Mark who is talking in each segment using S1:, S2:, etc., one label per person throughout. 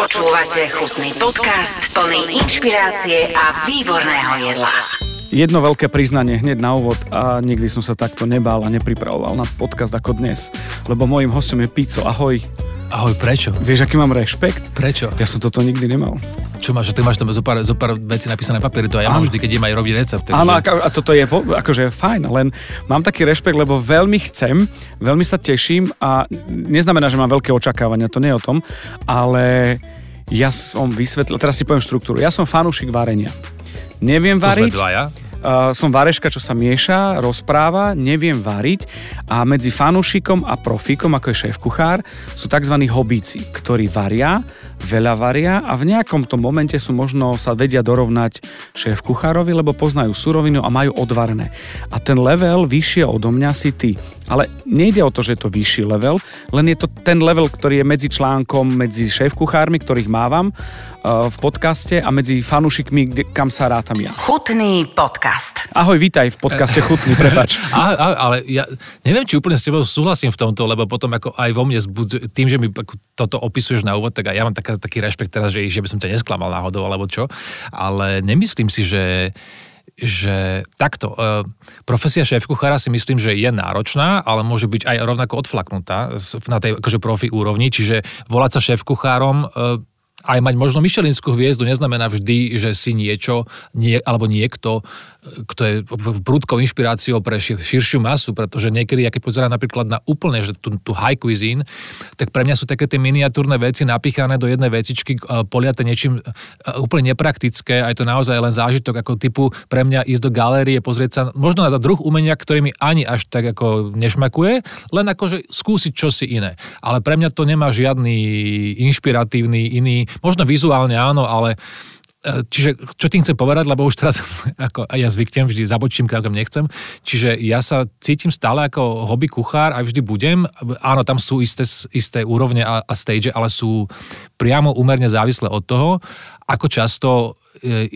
S1: Počúvate chutný podcast plný inšpirácie a výborného jedla.
S2: Jedno veľké priznanie hneď na úvod a nikdy som sa takto nebál a nepripravoval na podcast ako dnes, lebo môjim hostom je Pico. Ahoj.
S3: Ahoj, prečo?
S2: Vieš, aký mám rešpekt?
S3: Prečo?
S2: Ja som toto nikdy nemal.
S3: Čo máš? Ty máš tam zo pár, zo pár vecí napísané na papieri, to aj ja mám vždy, keď idem aj robiť recept. Takže...
S2: Áno, a toto je akože fajn, len mám taký rešpekt, lebo veľmi chcem, veľmi sa teším a neznamená, že mám veľké očakávania, to nie je o tom, ale ja som vysvetlil, teraz si poviem štruktúru, ja som fanúšik varenia. Neviem variť.
S3: To sme dvaja.
S2: Uh, som vareška, čo sa mieša, rozpráva, neviem variť a medzi fanúšikom a profíkom, ako je šéf-kuchár, sú tzv. hobíci, ktorí varia, veľa varia a v nejakom tom momente sú možno sa vedia dorovnať šéf-kuchárovi, lebo poznajú surovinu a majú odvarené. A ten level vyššie odo mňa si ty. Ale nejde o to, že je to vyšší level, len je to ten level, ktorý je medzi článkom, medzi šéf-kuchármi, ktorých mávam uh, v podcaste a medzi fanúšikmi, kde, kam sa rátam ja.
S1: Chutný podcast.
S2: Ahoj, vítaj v podcaste Chutný, prepač.
S3: A, a, ale ja neviem, či úplne s tebou súhlasím v tomto, lebo potom ako aj vo mne zbudzuje, tým, že mi toto opisuješ na úvod, tak aj ja mám taká, taký rešpekt teraz, že, že by som ťa nesklamal náhodou, alebo čo. Ale nemyslím si, že že takto, e, profesia šéf-kuchára si myslím, že je náročná, ale môže byť aj rovnako odflaknutá na tej akože profi úrovni, čiže volať sa šéf-kuchárom e, aj mať možno Michelinskú hviezdu neznamená vždy, že si niečo, nie, alebo niekto kto je prúdkou inšpiráciou pre širšiu masu, pretože niekedy, ja keď pozerám napríklad na úplne, že tú, tú high cuisine, tak pre mňa sú také tie miniatúrne veci napichané do jednej vecičky, poliate niečím úplne nepraktické a to naozaj len zážitok ako typu pre mňa ísť do galérie, pozrieť sa možno na druh umenia, ktorý mi ani až tak ako nešmakuje, len akože skúsiť čosi iné. Ale pre mňa to nemá žiadny inšpiratívny iný, možno vizuálne áno, ale čiže čo tým chcem povedať, lebo už teraz ako ja zvyknem, vždy zabočím, keď nechcem. Čiže ja sa cítim stále ako hobby kuchár a vždy budem. Áno, tam sú isté, isté úrovne a, a stage, ale sú priamo úmerne závislé od toho, ako často e,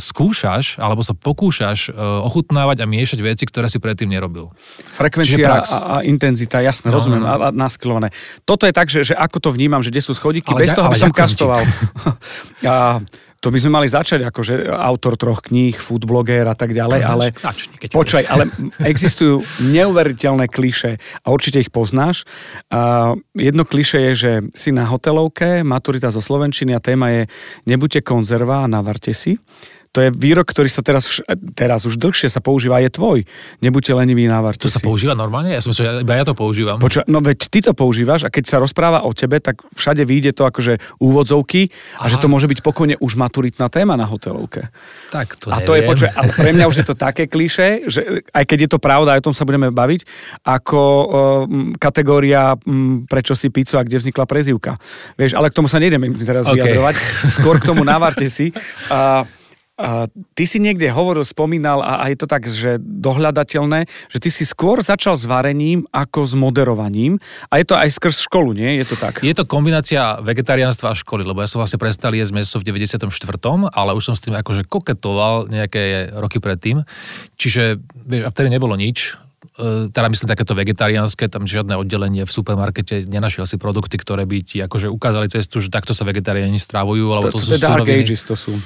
S3: skúšaš alebo sa pokúšaš e, ochutnávať a miešať veci, ktoré si predtým nerobil.
S2: Frekvencia a, a intenzita, jasne, no, rozumiem, no, no. A, a naskilované. Toto je tak, že, že ako to vnímam, že kde sú schodíky, ale bez ja, toho by som kastoval. a, to by sme mali začať, akože autor troch kníh, foodbloger a tak ďalej, ale
S3: Začni,
S2: ale existujú neuveriteľné kliše a určite ich poznáš. A jedno kliše je, že si na hotelovke, maturita zo Slovenčiny a téma je nebuďte konzerva a navarte si. To je výrok, ktorý sa teraz, teraz už dlhšie sa používa, je tvoj. Nebuďte lenivý, návarte
S3: To sa používa normálne? Ja som myslel, že iba ja to používam.
S2: Počúva, no veď ty to používaš a keď sa rozpráva o tebe, tak všade vyjde to akože úvodzovky a Aha. že to môže byť pokojne už maturitná téma na hotelovke.
S3: Tak to
S2: A to je, počuva, ale pre mňa už je to také kliše, že aj keď je to pravda, aj o tom sa budeme baviť, ako uh, kategória um, prečo si pizzu a kde vznikla prezivka. Vieš, ale k tomu sa nejdeme teraz okay. vyjadrovať. Skôr k tomu návarte si. Uh, ty si niekde hovoril, spomínal a, je to tak, že dohľadateľné, že ty si skôr začal s varením ako s moderovaním a je to aj skrz školu, nie? Je to tak?
S3: Je to kombinácia vegetariánstva a školy, lebo ja som vlastne prestal jesť meso v 94., ale už som s tým akože koketoval nejaké roky predtým. Čiže, vieš, a vtedy nebolo nič, teda myslím takéto vegetariánske, tam žiadne oddelenie v supermarkete, nenašiel si produkty, ktoré by ti akože ukázali cestu, že takto sa vegetariáni strávujú, alebo to, to,
S2: to sú Dark Ages to sú.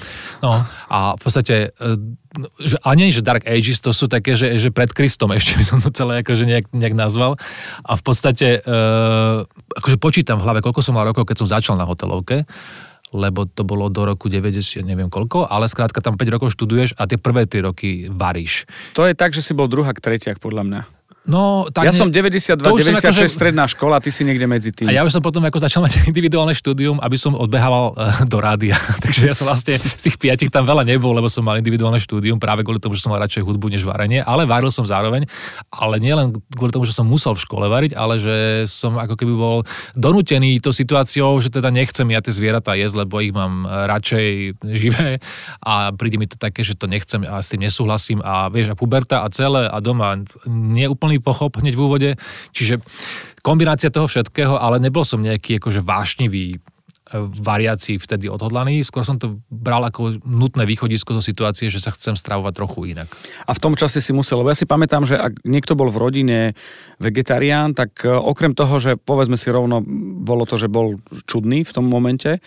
S3: No a v podstate e, že, a nie, že Dark Ages, to sú také, že, že pred Kristom ešte by som to celé akože nejak, nejak nazval. A v podstate, e, akože počítam v hlave, koľko som mal rokov, keď som začal na hotelovke lebo to bolo do roku 90, neviem koľko, ale skrátka tam 5 rokov študuješ a tie prvé 3 roky varíš.
S2: To je tak, že si bol druhák, tretiak podľa mňa.
S3: No,
S2: tak ja ne, som 92, 96 som akože, stredná škola, ty si niekde medzi tým.
S3: A ja už som potom ako začal mať individuálne štúdium, aby som odbehával uh, do rádia. Takže ja som vlastne z tých piatich tam veľa nebol, lebo som mal individuálne štúdium, práve kvôli tomu, že som mal radšej hudbu než varenie, ale varil som zároveň. Ale nie len kvôli tomu, že som musel v škole variť, ale že som ako keby bol donútený to situáciou, že teda nechcem ja tie zvieratá jesť, lebo ich mám radšej živé a príde mi to také, že to nechcem a s tým nesúhlasím a vieš, a puberta a celé a doma neúplný úplný pochop hneď v úvode. Čiže kombinácia toho všetkého, ale nebol som nejaký akože vášnivý variácii vtedy odhodlaný, skôr som to bral ako nutné východisko zo situácie, že sa chcem stravovať trochu inak.
S2: A v tom čase si musel, lebo ja si pamätám, že ak niekto bol v rodine vegetarián, tak e, okrem toho, že povedzme si rovno, bolo to, že bol čudný v tom momente,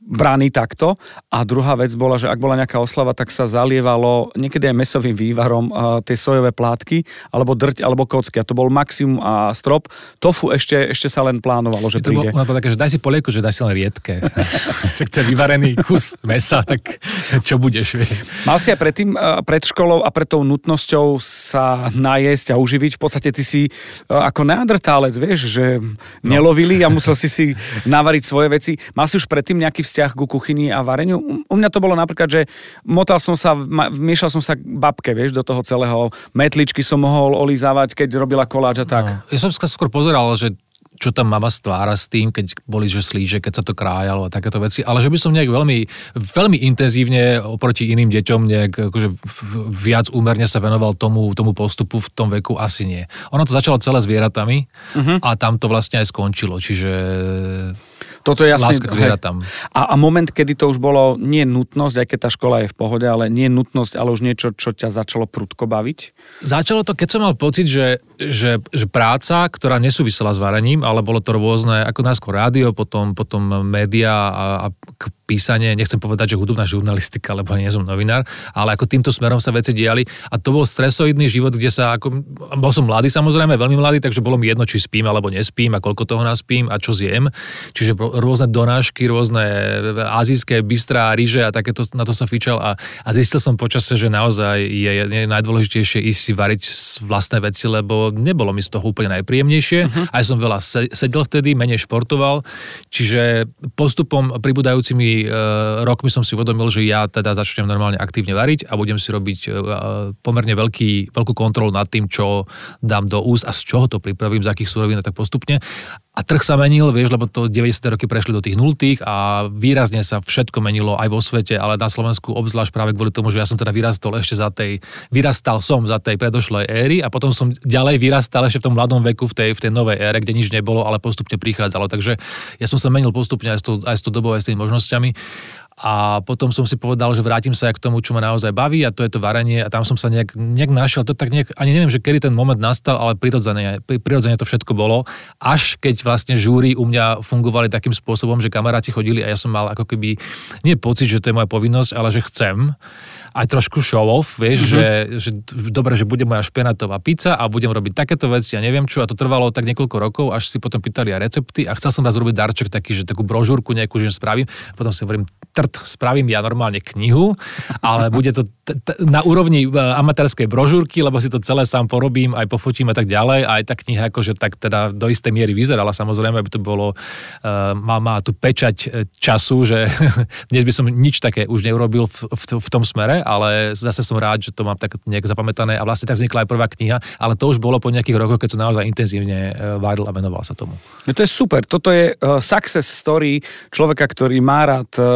S2: brány takto. A druhá vec bola, že ak bola nejaká oslava, tak sa zalievalo niekedy aj mesovým vývarom uh, tie sojové plátky, alebo drť, alebo kocky. A to bol maximum a strop. Tofu ešte, ešte sa len plánovalo, že
S3: to
S2: príde.
S3: Bolo, také, že daj si polieku, že daj si len riedke. Však to je vyvarený kus mesa, tak čo budeš?
S2: Mal si aj predtým, uh, pred školou a pred tou nutnosťou sa najesť a uživiť. V podstate ty si uh, ako neandrtálec, vieš, že no. nelovili a musel si si navariť svoje veci. Mal si už predtým nejaký vzťah ku kuchyni a vareniu. U mňa to bolo napríklad, že motal som sa, miešal som sa k babke, vieš, do toho celého. Metličky som mohol olizávať, keď robila koláč a tak. No,
S3: ja som sa skôr pozeral, že čo tam mama stvára s tým, keď boli že slíže, keď sa to krájalo a takéto veci, ale že by som nejak veľmi, veľmi intenzívne oproti iným deťom nejak akože viac úmerne sa venoval tomu, tomu postupu v tom veku, asi nie. Ono to začalo celé zvieratami uh-huh. a tam to vlastne aj skončilo, čiže
S2: toto je.
S3: Láska k zvieratám.
S2: A, a moment, kedy to už bolo nie nutnosť, aj keď tá škola je v pohode, ale nie nutnosť, ale už niečo, čo ťa začalo prudko baviť?
S3: Začalo to, keď som mal pocit, že, že, že práca, ktorá nesúvisela s varením, ale bolo to rôzne, ako najskôr rádio, potom, potom média a, a písanie, nechcem povedať, že hudobná žurnalistika, lebo nie som novinár, ale ako týmto smerom sa veci diali a to bol stresoidný život, kde sa ako, bol som mladý samozrejme, veľmi mladý, takže bolo mi jedno, či spím alebo nespím a koľko toho naspím a čo zjem. Čiže rôzne donášky, rôzne azijské bystrá, ryže a takéto, na to som fičal a, a zistil som počasie, že naozaj je, je najdôležitejšie ísť si variť vlastné veci, lebo nebolo mi z toho úplne najpríjemnejšie. Uh-huh. Aj som veľa sedel vtedy, menej športoval, čiže postupom pribúdajúcimi uh, rokmi som si uvedomil, že ja teda začnem normálne aktívne variť a budem si robiť uh, pomerne veľký, veľkú kontrolu nad tým, čo dám do úst a z čoho to pripravím, z akých súrovín a tak postupne. A trh sa menil, vieš, lebo to 90. roky prešli do tých nultých a výrazne sa všetko menilo aj vo svete, ale na Slovensku obzvlášť práve kvôli tomu, že ja som teda vyrastol ešte za tej, vyrastal som za tej predošlej éry a potom som ďalej vyrastal ešte v tom mladom veku v tej, v tej novej ére, kde nič nebolo, ale postupne prichádzalo. Takže ja som sa menil postupne aj s tou, aj s tou dobou, aj s tými možnosťami. A potom som si povedal, že vrátim sa aj k tomu, čo ma naozaj baví a to je to varenie. A tam som sa nejak, nejak našiel, to tak nejak, ani neviem, že kedy ten moment nastal, ale prirodzene, prirodzene to všetko bolo, až keď vlastne žúry u mňa fungovali takým spôsobom, že kamaráti chodili a ja som mal ako keby, nie pocit, že to je moja povinnosť, ale že chcem. Aj trošku show off, vieš, mm-hmm. že, že dobre, že bude moja špenatová pizza a budem robiť takéto veci, ja neviem čo, a to trvalo tak niekoľko rokov, až si potom pýtali aj recepty a chcel som raz robiť darček taký, že takú brožúrku nejakú, že spravím, potom si hovorím, trt, spravím ja normálne knihu, ale bude to t- t- na úrovni e, amatérskej brožúrky, lebo si to celé sám porobím, aj pofotím a tak ďalej, aj tá kniha akože tak teda do istej miery vyzerala, samozrejme, aby to bolo, uh, má, má tu pečať e, času, že dnes by som nič také už neurobil v, v, v tom smere, ale zase som rád, že to mám tak nejak zapamätané a vlastne tak vznikla aj prvá kniha, ale to už bolo po nejakých rokoch, keď som naozaj intenzívne e, varil a venoval sa tomu.
S2: No to je super, toto je uh, success story človeka, ktorý má rád uh,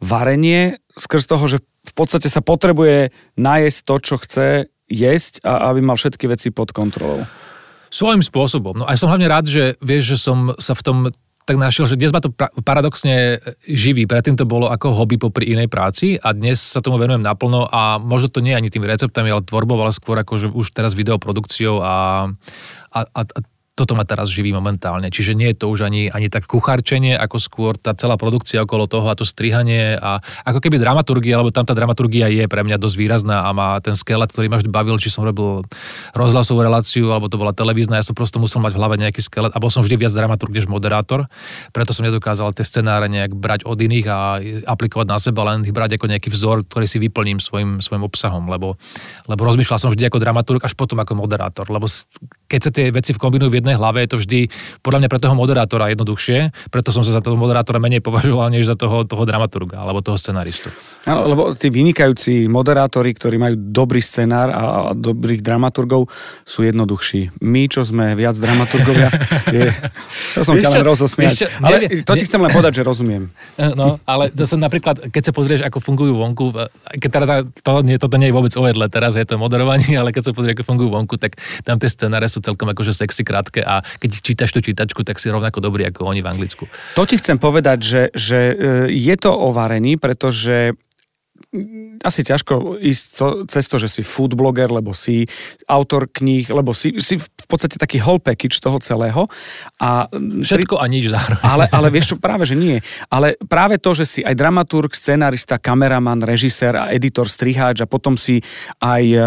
S2: varenie, skrz toho, že v podstate sa potrebuje najesť to, čo chce jesť a aby mal všetky veci pod kontrolou.
S3: Svojím spôsobom. No a som hlavne rád, že vieš, že som sa v tom tak našiel, že dnes ma to paradoxne živí. Predtým to bolo ako hobby popri inej práci a dnes sa tomu venujem naplno a možno to nie ani tými receptami, ale tvorbou, ale skôr ako, že už teraz videoprodukciou a, a, a, a toto ma teraz živí momentálne. Čiže nie je to už ani, ani tak kuchárčenie, ako skôr tá celá produkcia okolo toho a to strihanie a ako keby dramaturgia, lebo tam tá dramaturgia je pre mňa dosť výrazná a má ten skelet, ktorý ma vždy bavil, či som robil rozhlasovú reláciu, alebo to bola televízna, ja som prosto musel mať v hlave nejaký skelet a bol som vždy viac dramaturg než moderátor, preto som nedokázal tie scenáre nejak brať od iných a aplikovať na seba, len ich brať ako nejaký vzor, ktorý si vyplním svojim, svojim obsahom, lebo, lebo rozmýšľal som vždy ako dramaturg, až potom ako moderátor, lebo keď sa tie veci kombinujú v jednej jednej hlave, je to vždy podľa mňa pre toho moderátora jednoduchšie, preto som sa za toho moderátora menej považoval, než za toho, toho dramaturga alebo toho scenaristu.
S2: Áno, lebo tí vynikajúci moderátori, ktorí majú dobrý scenár a dobrých dramaturgov, sú jednoduchší. My, čo sme viac dramaturgovia, je... Chcel som ťa len rozosmiať. Čo, ale nevie, to ti chcem len povedať, že rozumiem.
S3: No, ale zase napríklad, keď sa pozrieš, ako fungujú vonku, keď teda to, nie, toto nie je vôbec o teraz je to moderovanie, ale keď sa pozrieš, ako fungujú vonku, tak tam tie scenáre sú celkom akože sexy krát, krátke a keď čítaš tú čítačku, tak si rovnako dobrý ako oni v Anglicku.
S2: To ti chcem povedať, že, že e, je to o varení, pretože asi ťažko ísť to, cez to, že si food blogger, lebo si autor kníh, lebo si, si v podstate taký whole package toho celého. A
S3: Všetko pri... a nič zároveň.
S2: Ale, ale vieš čo, práve že nie. Ale práve to, že si aj dramaturg, scenarista, kameraman, režisér a editor, striháč a potom si aj uh,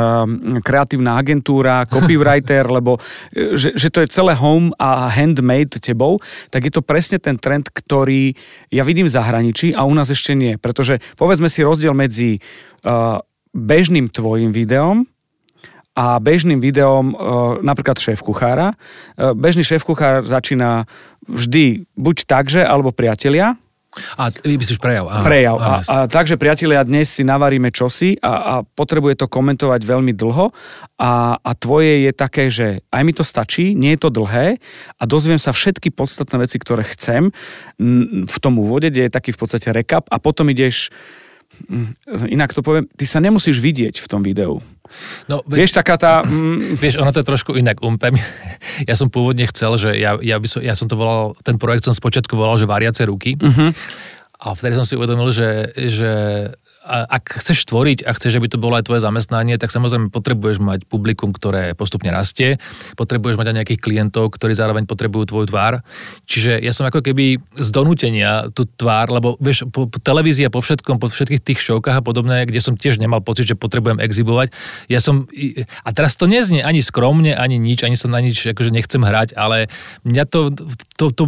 S2: kreatívna agentúra, copywriter, lebo e, že, že to je celé home a handmade tebou, tak je to presne ten trend, ktorý ja vidím v zahraničí a u nás ešte nie. Pretože povedzme si rozdiel medzi uh, bežným tvojim videom a bežným videom uh, napríklad šéf kuchára. Uh, bežný šéf kuchár začína vždy buď takže, alebo priatelia,
S3: a myslíš prejav. Aha,
S2: prejav. A, a takže, priatelia, dnes si navaríme čosi a, a potrebuje to komentovať veľmi dlho a, a tvoje je také, že aj mi to stačí, nie je to dlhé a dozviem sa všetky podstatné veci, ktoré chcem v tom úvode, kde je taký v podstate rekap a potom ideš inak to poviem, ty sa nemusíš vidieť v tom videu. No, vieš, taká tá...
S3: Mm... Vieš, ono to je trošku inak umpem. Ja som pôvodne chcel, že ja, ja, by som, ja som to volal, ten projekt som spočiatku volal, že variace ruky. Uh-huh. A vtedy som si uvedomil, že, že ak chceš tvoriť a chceš, aby to bolo aj tvoje zamestnanie, tak samozrejme potrebuješ mať publikum, ktoré postupne rastie, potrebuješ mať aj nejakých klientov, ktorí zároveň potrebujú tvoj tvár. Čiže ja som ako keby z donútenia tú tvár, lebo vieš, po, po televízii a po všetkom, po všetkých tých šovkách a podobné, kde som tiež nemal pocit, že potrebujem exibovať, ja som, a teraz to neznie ani skromne, ani nič, ani sa na nič akože nechcem hrať, ale mňa to, to, to,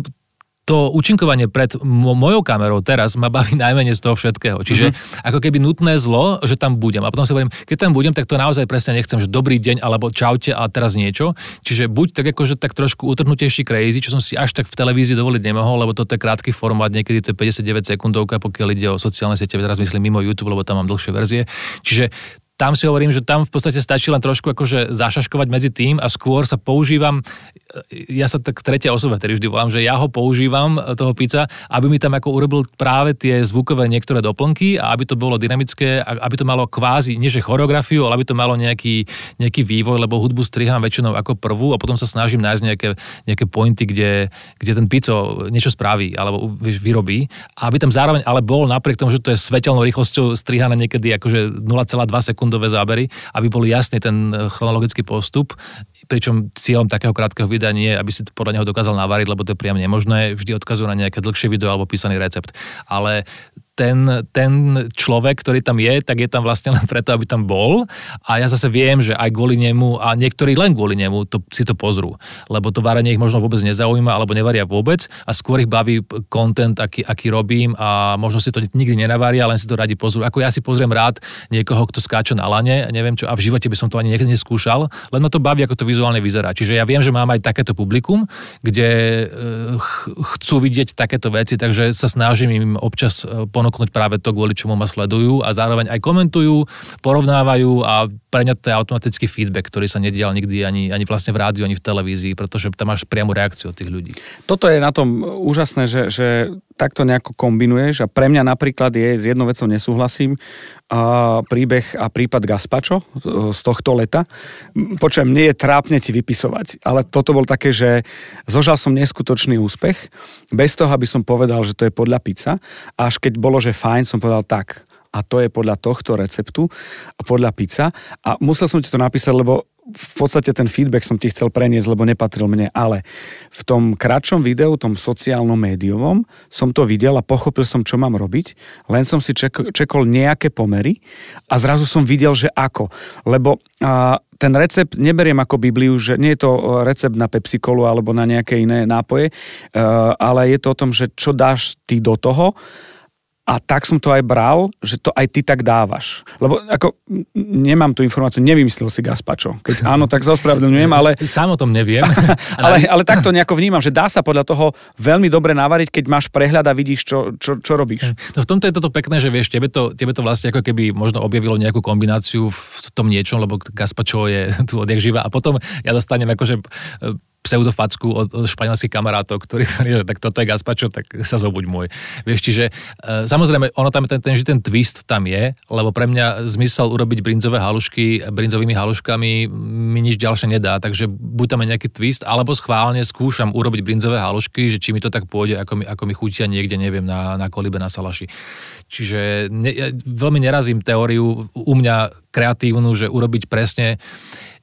S3: to účinkovanie pred mojou kamerou teraz ma baví najmenej z toho všetkého. Čiže mm-hmm. ako keby nutné zlo, že tam budem. A potom si hovorím, keď tam budem, tak to naozaj presne nechcem, že dobrý deň alebo čaute a teraz niečo. Čiže buď tak akože tak trošku utrhnutejší crazy, čo som si až tak v televízii dovoliť nemohol, lebo to je krátky formát, niekedy to je 59 sekundovka, pokiaľ ide o sociálne siete, teraz myslím mimo YouTube, lebo tam mám dlhšie verzie. Čiže tam si hovorím, že tam v podstate stačí len trošku akože zašaškovať medzi tým a skôr sa používam, ja sa tak tretia osoba, ktorý vždy volám, že ja ho používam, e, toho pizza, aby mi tam ako urobil práve tie zvukové niektoré doplnky a aby to bolo dynamické, aby to malo kvázi, nie že choreografiu, ale aby to malo nejaký, nejaký vývoj, lebo hudbu strihám väčšinou ako prvú a potom sa snažím nájsť nejaké, nejaké pointy, kde, kde ten pizzo niečo spraví alebo vyrobí. Aby tam zároveň ale bol napriek tomu, že to je svetelnou rýchlosťou strihané niekedy akože 0,2 sekúnd sekundové zábery, aby bol jasný ten eh, chronologický postup, pričom cieľom takého krátkeho videa nie je, aby si to podľa neho dokázal navariť, lebo to je priam nemožné, vždy odkazujú na nejaké dlhšie video alebo písaný recept. Ale ten, ten človek, ktorý tam je, tak je tam vlastne len preto, aby tam bol a ja zase viem, že aj kvôli nemu a niektorí len kvôli nemu to, si to pozrú, lebo to varenie ich možno vôbec nezaujíma alebo nevaria vôbec a skôr ich baví content, aký, aký robím a možno si to nikdy nenavaria, len si to radi pozrú. Ako ja si pozriem rád niekoho, kto skáče na lane, neviem čo, a v živote by som to ani niekedy neskúšal, len ma to baví, ako to vizuálne vyzerá. Čiže ja viem, že mám aj takéto publikum, kde e, chcú vidieť takéto veci, takže sa snažím im občas e, ponúknuť práve to, kvôli čomu ma sledujú a zároveň aj komentujú, porovnávajú a pre mňa to je automatický feedback, ktorý sa nedial nikdy ani, ani vlastne v rádiu, ani v televízii, pretože tam máš priamu reakciu od tých ľudí.
S2: Toto je na tom úžasné, že, že takto nejako kombinuješ a pre mňa napríklad je, s jednou vecou nesúhlasím, a príbeh a prípad Gaspačo z tohto leta. Počujem, nie je trápne ti vypisovať, ale toto bol také, že zožal som neskutočný úspech, bez toho, aby som povedal, že to je podľa pizza. Až keď bolo, že fajn, som povedal tak, a to je podľa tohto receptu a podľa pizza. A musel som ti to napísať, lebo v podstate ten feedback som ti chcel preniesť, lebo nepatril mne, ale v tom kratšom videu, tom sociálnom médiovom, som to videl a pochopil som, čo mám robiť, len som si ček- čekol nejaké pomery a zrazu som videl, že ako. Lebo a, ten recept neberiem ako Bibliu, že nie je to recept na Pepsi alebo na nejaké iné nápoje, a, ale je to o tom, že čo dáš ty do toho a tak som to aj bral, že to aj ty tak dávaš. Lebo ako nemám tú informáciu, nevymyslel si Gaspačo. Keď áno, tak sa ospravedlňujem, ale...
S3: Sám o tom neviem.
S2: ale, ale takto nejako vnímam, že dá sa podľa toho veľmi dobre navariť, keď máš prehľad a vidíš, čo, čo, čo robíš.
S3: No v tomto je toto pekné, že vieš, tebe to, tebe to vlastne ako keby možno objavilo nejakú kombináciu v tom niečom, lebo Gaspačo je tu odjak živa a potom ja dostanem akože pseudofacku od, španielských kamarátov, ktorí hovorili, tak toto je gazpacho, tak sa zobuď môj. Vieš, čiže e, samozrejme, ono tam ten, ten, že ten twist tam je, lebo pre mňa zmysel urobiť brinzové halušky brinzovými haluškami mi nič ďalšie nedá, takže buď tam je nejaký twist, alebo schválne skúšam urobiť brinzové halušky, že či mi to tak pôjde, ako mi, ako mi chutia niekde, neviem, na, na kolibe, na salaši. Čiže ne, ja veľmi nerazím teóriu u mňa kreatívnu, že urobiť presne,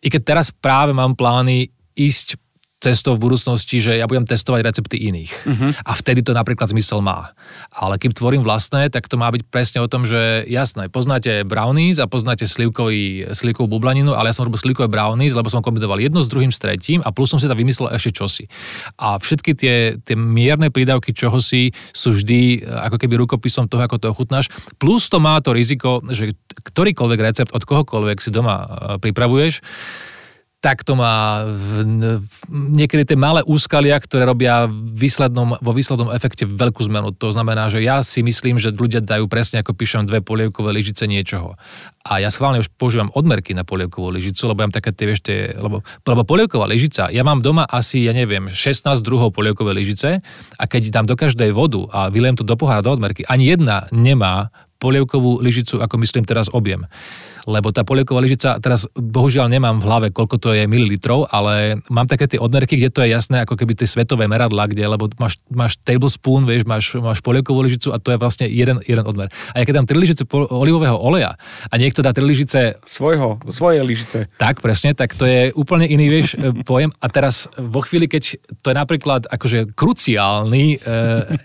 S3: i keď teraz práve mám plány ísť cestou v budúcnosti, že ja budem testovať recepty iných. Uh-huh. A vtedy to napríklad zmysel má. Ale keď tvorím vlastné, tak to má byť presne o tom, že jasné, poznáte brownies a poznáte slivkový, slivkovú bublaninu, ale ja som robil slivkové brownies, lebo som kombinoval jedno s druhým, s tretím a plus som si tam vymyslel ešte čosi. A všetky tie, tie mierne prídavky čohosi sú vždy eh, ako keby rukopisom toho, ako to ochutnáš. Plus to má to riziko, že ktorýkoľvek recept od kohokoľvek si doma eh, pripravuješ, tak to má niekedy tie malé úskalia, ktoré robia výslednom, vo výslednom efekte veľkú zmenu. To znamená, že ja si myslím, že ľudia dajú presne, ako píšem, dve polievkové lyžice niečoho. A ja schválne už používam odmerky na polievkovú lyžicu, lebo ja mám také tie, vieš, tie, lebo, lebo polievková lyžica, ja mám doma asi, ja neviem, 16 druhov polievkovej lyžice a keď dám do každej vodu a vyliem to do pohára do odmerky, ani jedna nemá polievkovú lyžicu, ako myslím teraz objem lebo tá polievková lyžica, teraz bohužiaľ nemám v hlave, koľko to je mililitrov, ale mám také tie odmerky, kde to je jasné, ako keby tie svetové meradla, kde, lebo máš, máš tablespoon, vieš, máš, máš polievkovú lyžicu a to je vlastne jeden, jeden odmer. A ja keď dám 3 lyžice olivového oleja a niekto dá 3 lyžice...
S2: Svojho, svoje lyžice.
S3: Tak, presne, tak to je úplne iný, vieš, e, pojem. A teraz vo chvíli, keď to je napríklad akože kruciálny e,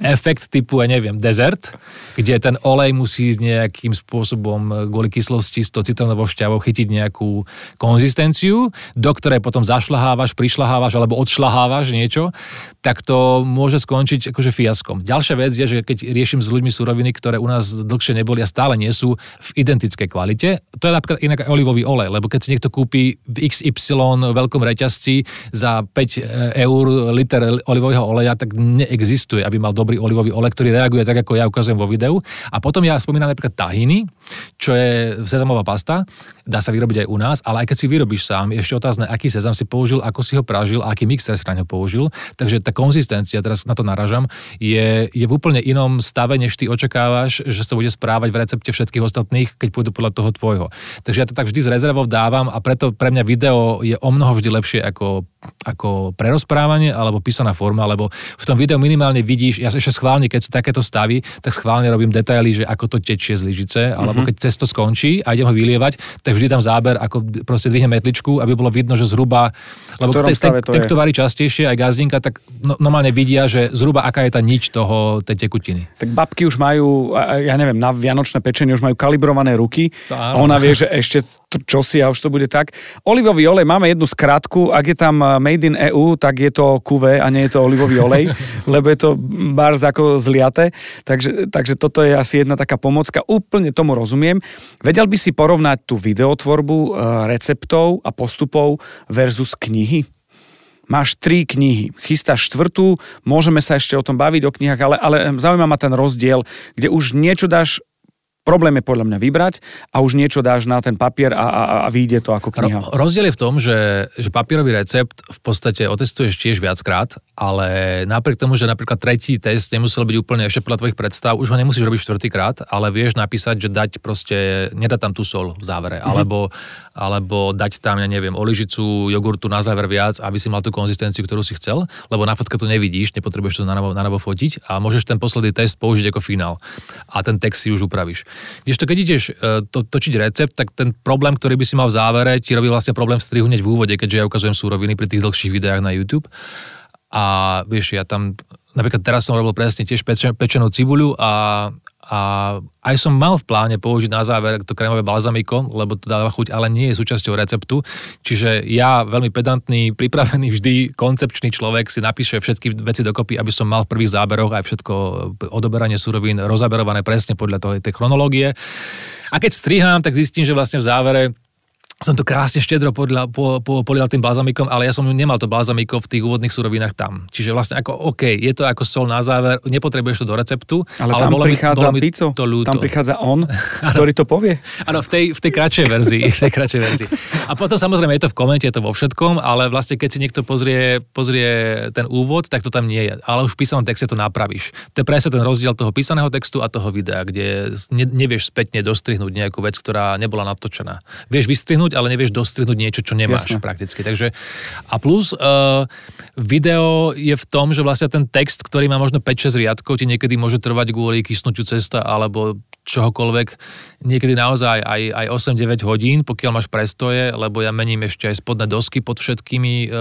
S3: efekt typu, ja neviem, dezert, kde ten olej musí s nejakým spôsobom kvôli kyslosti citrónovou šťavou chytiť nejakú konzistenciu, do ktorej potom zašľahávaš, prišľahávaš alebo odšľahávaš niečo, tak to môže skončiť akože fiaskom. Ďalšia vec je, že keď riešim s ľuďmi suroviny, ktoré u nás dlhšie neboli a stále nie sú v identickej kvalite, to je napríklad inak olivový olej, lebo keď si niekto kúpi v XY veľkom reťazci za 5 e, eur liter olivového oleja, tak neexistuje, aby mal dobrý olivový olej, ktorý reaguje tak, ako ja ukazujem vo videu. A potom ja spomínam napríklad tahiny, čo je sezamová pasta, dá sa vyrobiť aj u nás, ale aj keď si vyrobíš sám, je ešte otázne, aký sezam si použil, ako si ho pražil, aký mixer si na ňo použil. Takže tá konzistencia, teraz na to naražam, je, je v úplne inom stave, než ty očakávaš, že sa bude správať v recepte všetkých ostatných, keď pôjdu podľa toho tvojho. Takže ja to tak vždy z rezervou dávam a preto pre mňa video je o mnoho vždy lepšie ako, ako prerozprávanie alebo písaná forma, lebo v tom videu minimálne vidíš, ja ešte schválne, keď sú takéto stavy, tak schválne robím detaily, že ako to tečie z lyžice, alebo mm-hmm. keď cesto skončí a idem ho vylievať, tak vždy dám záber, ako proste dvihnem metličku, aby bolo vidno, že zhruba, lebo ten, ten, ten, kto varí častejšie, aj gazdinka, tak no, normálne vidia, že zhruba aká je tá nič toho, tej tekutiny.
S2: Tak babky už majú, ja neviem, na vianočné pečenie už majú kalibrované ruky. A ona vie, že ešte čo si a už to bude tak. Olivový olej, máme jednu skratku, ak je tam Made in EU, tak je to kuve a nie je to olivový olej, lebo je to bars ako zliate. Takže, takže toto je asi jedna taká pomocka. Úplne tomu rozumiem. Vedel by si porovnať tú videotvorbu e, receptov a postupov versus knihy? Máš tri knihy, chystáš štvrtú, môžeme sa ešte o tom baviť o knihách, ale, ale zaujíma ma ten rozdiel, kde už niečo dáš Problém je podľa mňa vybrať a už niečo dáš na ten papier a, a, a vyjde to ako kniha.
S3: Ro, rozdiel je v tom, že, že papierový recept v podstate otestuješ tiež viackrát, ale napriek tomu, že napríklad tretí test nemusel byť úplne ešte podľa tvojich predstav, už ho nemusíš robiť štvrtýkrát, ale vieš napísať, že dať proste, nedať tam tú sol v závere, mm-hmm. alebo alebo dať tam, ja neviem, oližicu jogurtu na záver viac, aby si mal tú konzistenciu, ktorú si chcel, lebo na fotke to nevidíš, nepotrebuješ to na na novo fotiť a môžeš ten posledný test použiť ako finál a ten text si už upravíš. Když to keď ideš e, to, točiť recept, tak ten problém, ktorý by si mal v závere, ti robí vlastne problém v strihu hneď v úvode, keďže ja ukazujem súroviny pri tých dlhších videách na YouTube. A vieš, ja tam, napríklad teraz som robil presne tiež pečenú cibuľu a a aj som mal v pláne použiť na záver to krémové balzamiko, lebo to dáva chuť, ale nie je súčasťou receptu. Čiže ja, veľmi pedantný, pripravený vždy koncepčný človek si napíše všetky veci dokopy, aby som mal v prvých záberoch aj všetko odoberanie surovín rozaberované presne podľa toho, tej chronológie. A keď strihám, tak zistím, že vlastne v závere som to krásne štedro podľa, po, po, polial tým balzamikom, ale ja som nemal to balzamiko v tých úvodných surovinách tam. Čiže vlastne ako OK, je to ako sol na záver, nepotrebuješ to do receptu.
S2: Ale, ale tam bolo prichádza mi, Pico, to ľúto. tam prichádza on, ktorý to povie.
S3: Áno, v tej, v tej kratšej verzii. V tej kratšej verzii. A potom samozrejme je to v komente, je to vo všetkom, ale vlastne keď si niekto pozrie, pozrie ten úvod, tak to tam nie je. Ale už v písanom texte to napravíš. To je presne ten rozdiel toho písaného textu a toho videa, kde ne, nevieš spätne dostrihnúť nejakú vec, ktorá nebola natočená. Vieš vystrihnúť dostrihnúť, ale nevieš dostrihnúť niečo, čo nemáš Jasne. prakticky. Takže, a plus uh, video je v tom, že vlastne ten text, ktorý má možno 5-6 riadkov, ti niekedy môže trvať kvôli kysnutiu cesta alebo čohokoľvek, niekedy naozaj aj, aj 8-9 hodín, pokiaľ máš prestoje, lebo ja mením ešte aj spodné dosky pod všetkými e,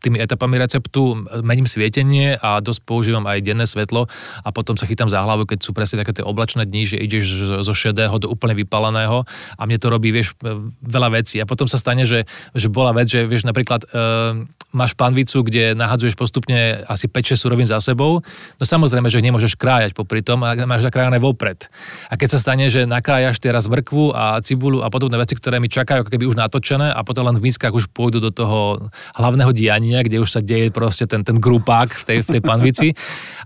S3: tými etapami receptu, mením svietenie a dosť používam aj denné svetlo a potom sa chytám za hlavu, keď sú presne také tie oblačné dni, že ideš zo šedého do úplne vypaleného a mne to robí, vieš, veľa vecí. A potom sa stane, že, že bola vec, že vieš, napríklad e, máš panvicu, kde nahadzuješ postupne asi 5-6 surovín za sebou, no samozrejme, že ich nemôžeš krájať popri tom a máš nakrájané vopred. A keď sa stane, že nakrájaš teraz mrkvu a cibulu a podobné veci, ktoré mi čakajú keby už natočené a potom len v miskách už pôjdu do toho hlavného diania, kde už sa deje proste ten, ten grupák v tej, v tej panvici.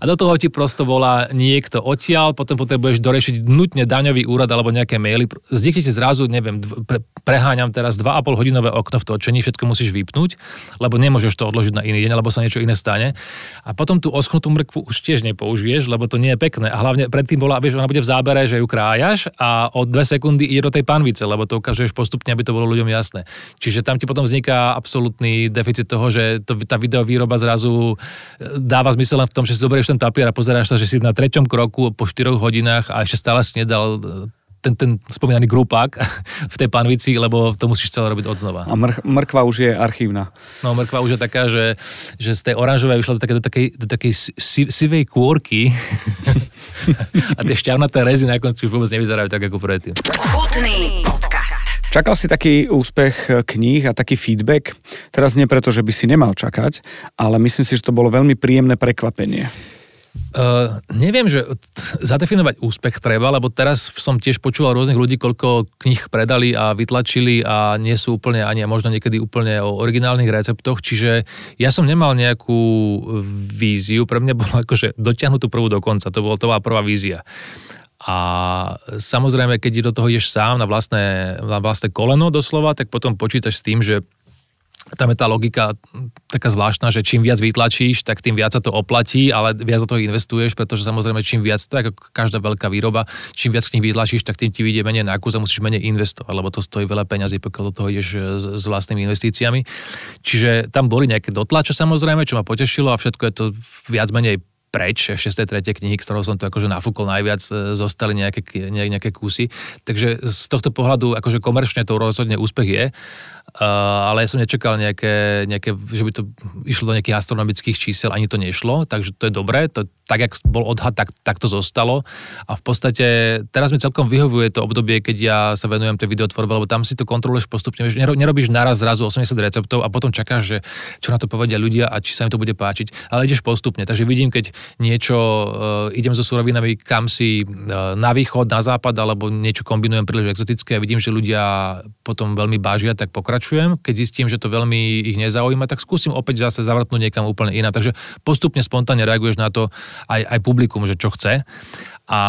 S3: A do toho ti prosto volá niekto odtiaľ, potom potrebuješ dorešiť nutne daňový úrad alebo nejaké maily. Vznikne ti zrazu, neviem, pre, preháňam teraz 2,5 hodinové okno v točení, všetko musíš vypnúť, lebo nemôžeš to odložiť na iný deň, lebo sa niečo iné stane. A potom tú oschnutú mrkvu už tiež nepoužiješ, lebo to nie je pekné. A hlavne predtým bola, vieš, ona bude v zábere, že ju krájaš a o dve sekundy ide do tej panvice, lebo to ukazuješ postupne, aby to bolo ľuďom jasné. Čiže tam ti potom vzniká absolútny deficit toho, že to, tá videovýroba zrazu e, dáva zmysel len v tom, že si zoberieš ten papier a pozeráš sa, že si na treťom kroku po 4 hodinách a ešte stále si nedal e, ten, ten spomínaný grupák v tej panvici, lebo to musíš celé robiť odznova.
S2: A mr- mrkva už je archívna.
S3: No, mrkva už je taká, že, že z tej oranžovej vyšla do, také, do takej, do takej si, sivej kôrky a tie šťavnaté rezy na konci už vôbec nevyzerajú tak ako predtým. Chutný
S2: podcast. Čakal si taký úspech kníh a taký feedback? Teraz nie preto, že by si nemal čakať, ale myslím si, že to bolo veľmi príjemné prekvapenie.
S3: Uh, neviem, že zadefinovať úspech treba, lebo teraz som tiež počúval rôznych ľudí, koľko knih predali a vytlačili a nie sú úplne ani možno niekedy úplne o originálnych receptoch, čiže ja som nemal nejakú víziu, pre mňa bolo akože dotiahnuť tú prvú do konca, to, bolo, to bola prvá vízia. A samozrejme, keď do toho ideš sám na vlastné, na vlastné koleno doslova, tak potom počítaš s tým, že tam je tá logika taká zvláštna, že čím viac vytlačíš, tak tým viac sa to oplatí, ale viac do toho investuješ, pretože samozrejme čím viac, to je ako každá veľká výroba, čím viac knih vytlačíš, tak tým ti vyjde menej nákuz a musíš menej investovať, lebo to stojí veľa peňazí, pokiaľ do toho ideš e, s vlastnými investíciami. Čiže tam boli nejaké dotlače samozrejme, čo ma potešilo a všetko je to viac menej preč, ešte z tej tretej knihy, ktorou som to akože nafúkol najviac, e, zostali nejaké, nejaké kusy. Takže z tohto pohľadu akože komerčne to rozhodne úspech je ale ja som nečakal nejaké, nejaké, že by to išlo do nejakých astronomických čísel, ani to nešlo, takže to je dobré, to, tak, jak bol odhad, tak, tak to zostalo. A v podstate teraz mi celkom vyhovuje to obdobie, keď ja sa venujem tej videotvorbe, lebo tam si to kontroluješ postupne, že nerobíš naraz zrazu 80 receptov a potom čakáš, že čo na to povedia ľudia a či sa im to bude páčiť, ale ideš postupne, takže vidím, keď niečo, uh, idem so surovinami kam si uh, na východ, na západ, alebo niečo kombinujem príliš exotické a vidím, že ľudia potom veľmi bážia, tak pokračujem, keď zistím, že to veľmi ich nezaujíma, tak skúsim opäť zase zavrtnúť niekam úplne iná. Takže postupne spontánne reaguješ na to aj, aj publikum, že čo chce. A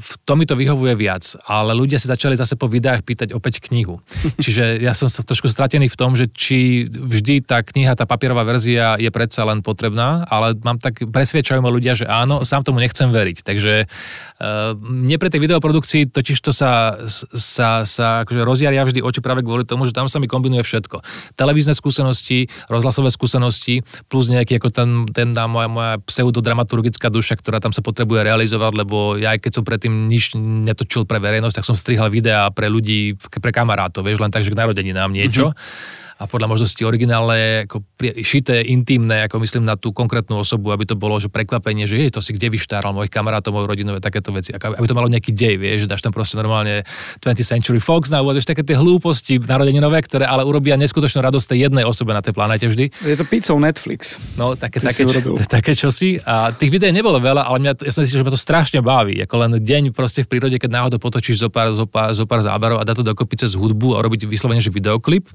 S3: v tom mi to vyhovuje viac. Ale ľudia si začali zase po videách pýtať opäť knihu. Čiže ja som sa trošku stratený v tom, že či vždy tá kniha, tá papierová verzia je predsa len potrebná, ale mám tak, presviečajú ma ľudia, že áno, sám tomu nechcem veriť. Takže uh, mne pre tej videoprodukcii totiž to sa, sa, sa akože rozjaria vždy oči práve kvôli tomu, že tam sa mi kombinuje všetko. Televízne skúsenosti, rozhlasové skúsenosti, plus nejaký ako ten, ten moja, moja pseudodramaturgická duša, ktorá tam sa potrebuje realizovať, lebo lebo ja aj keď som predtým nič netočil pre verejnosť, tak som strihal videá pre ľudí, pre kamarátov, vieš, len tak, že k narodeninám niečo. Mm-hmm a podľa možnosti originálne, ako šité, intimné, ako myslím na tú konkrétnu osobu, aby to bolo že prekvapenie, že je to si kde vyštáral mojich kamarátov, moju rodinu, takéto veci, aby to malo nejaký dej, vieš, že dáš tam proste normálne 20th Century Fox na úvod, vieš, také tie hlúposti narodeninové, ktoré ale urobia neskutočnú radosť tej jednej osobe na tej planete vždy.
S2: Je to pizzou Netflix.
S3: No, také,
S2: Ty
S3: také, čo, také čosi. A tých videí nebolo veľa, ale mňa, ja som si, že ma to strašne baví. Ako len deň proste v prírode, keď náhodou potočíš zo pár, zo pár, zo pár záberov a dá to dokopy cez hudbu a robiť vyslovene, že videoklip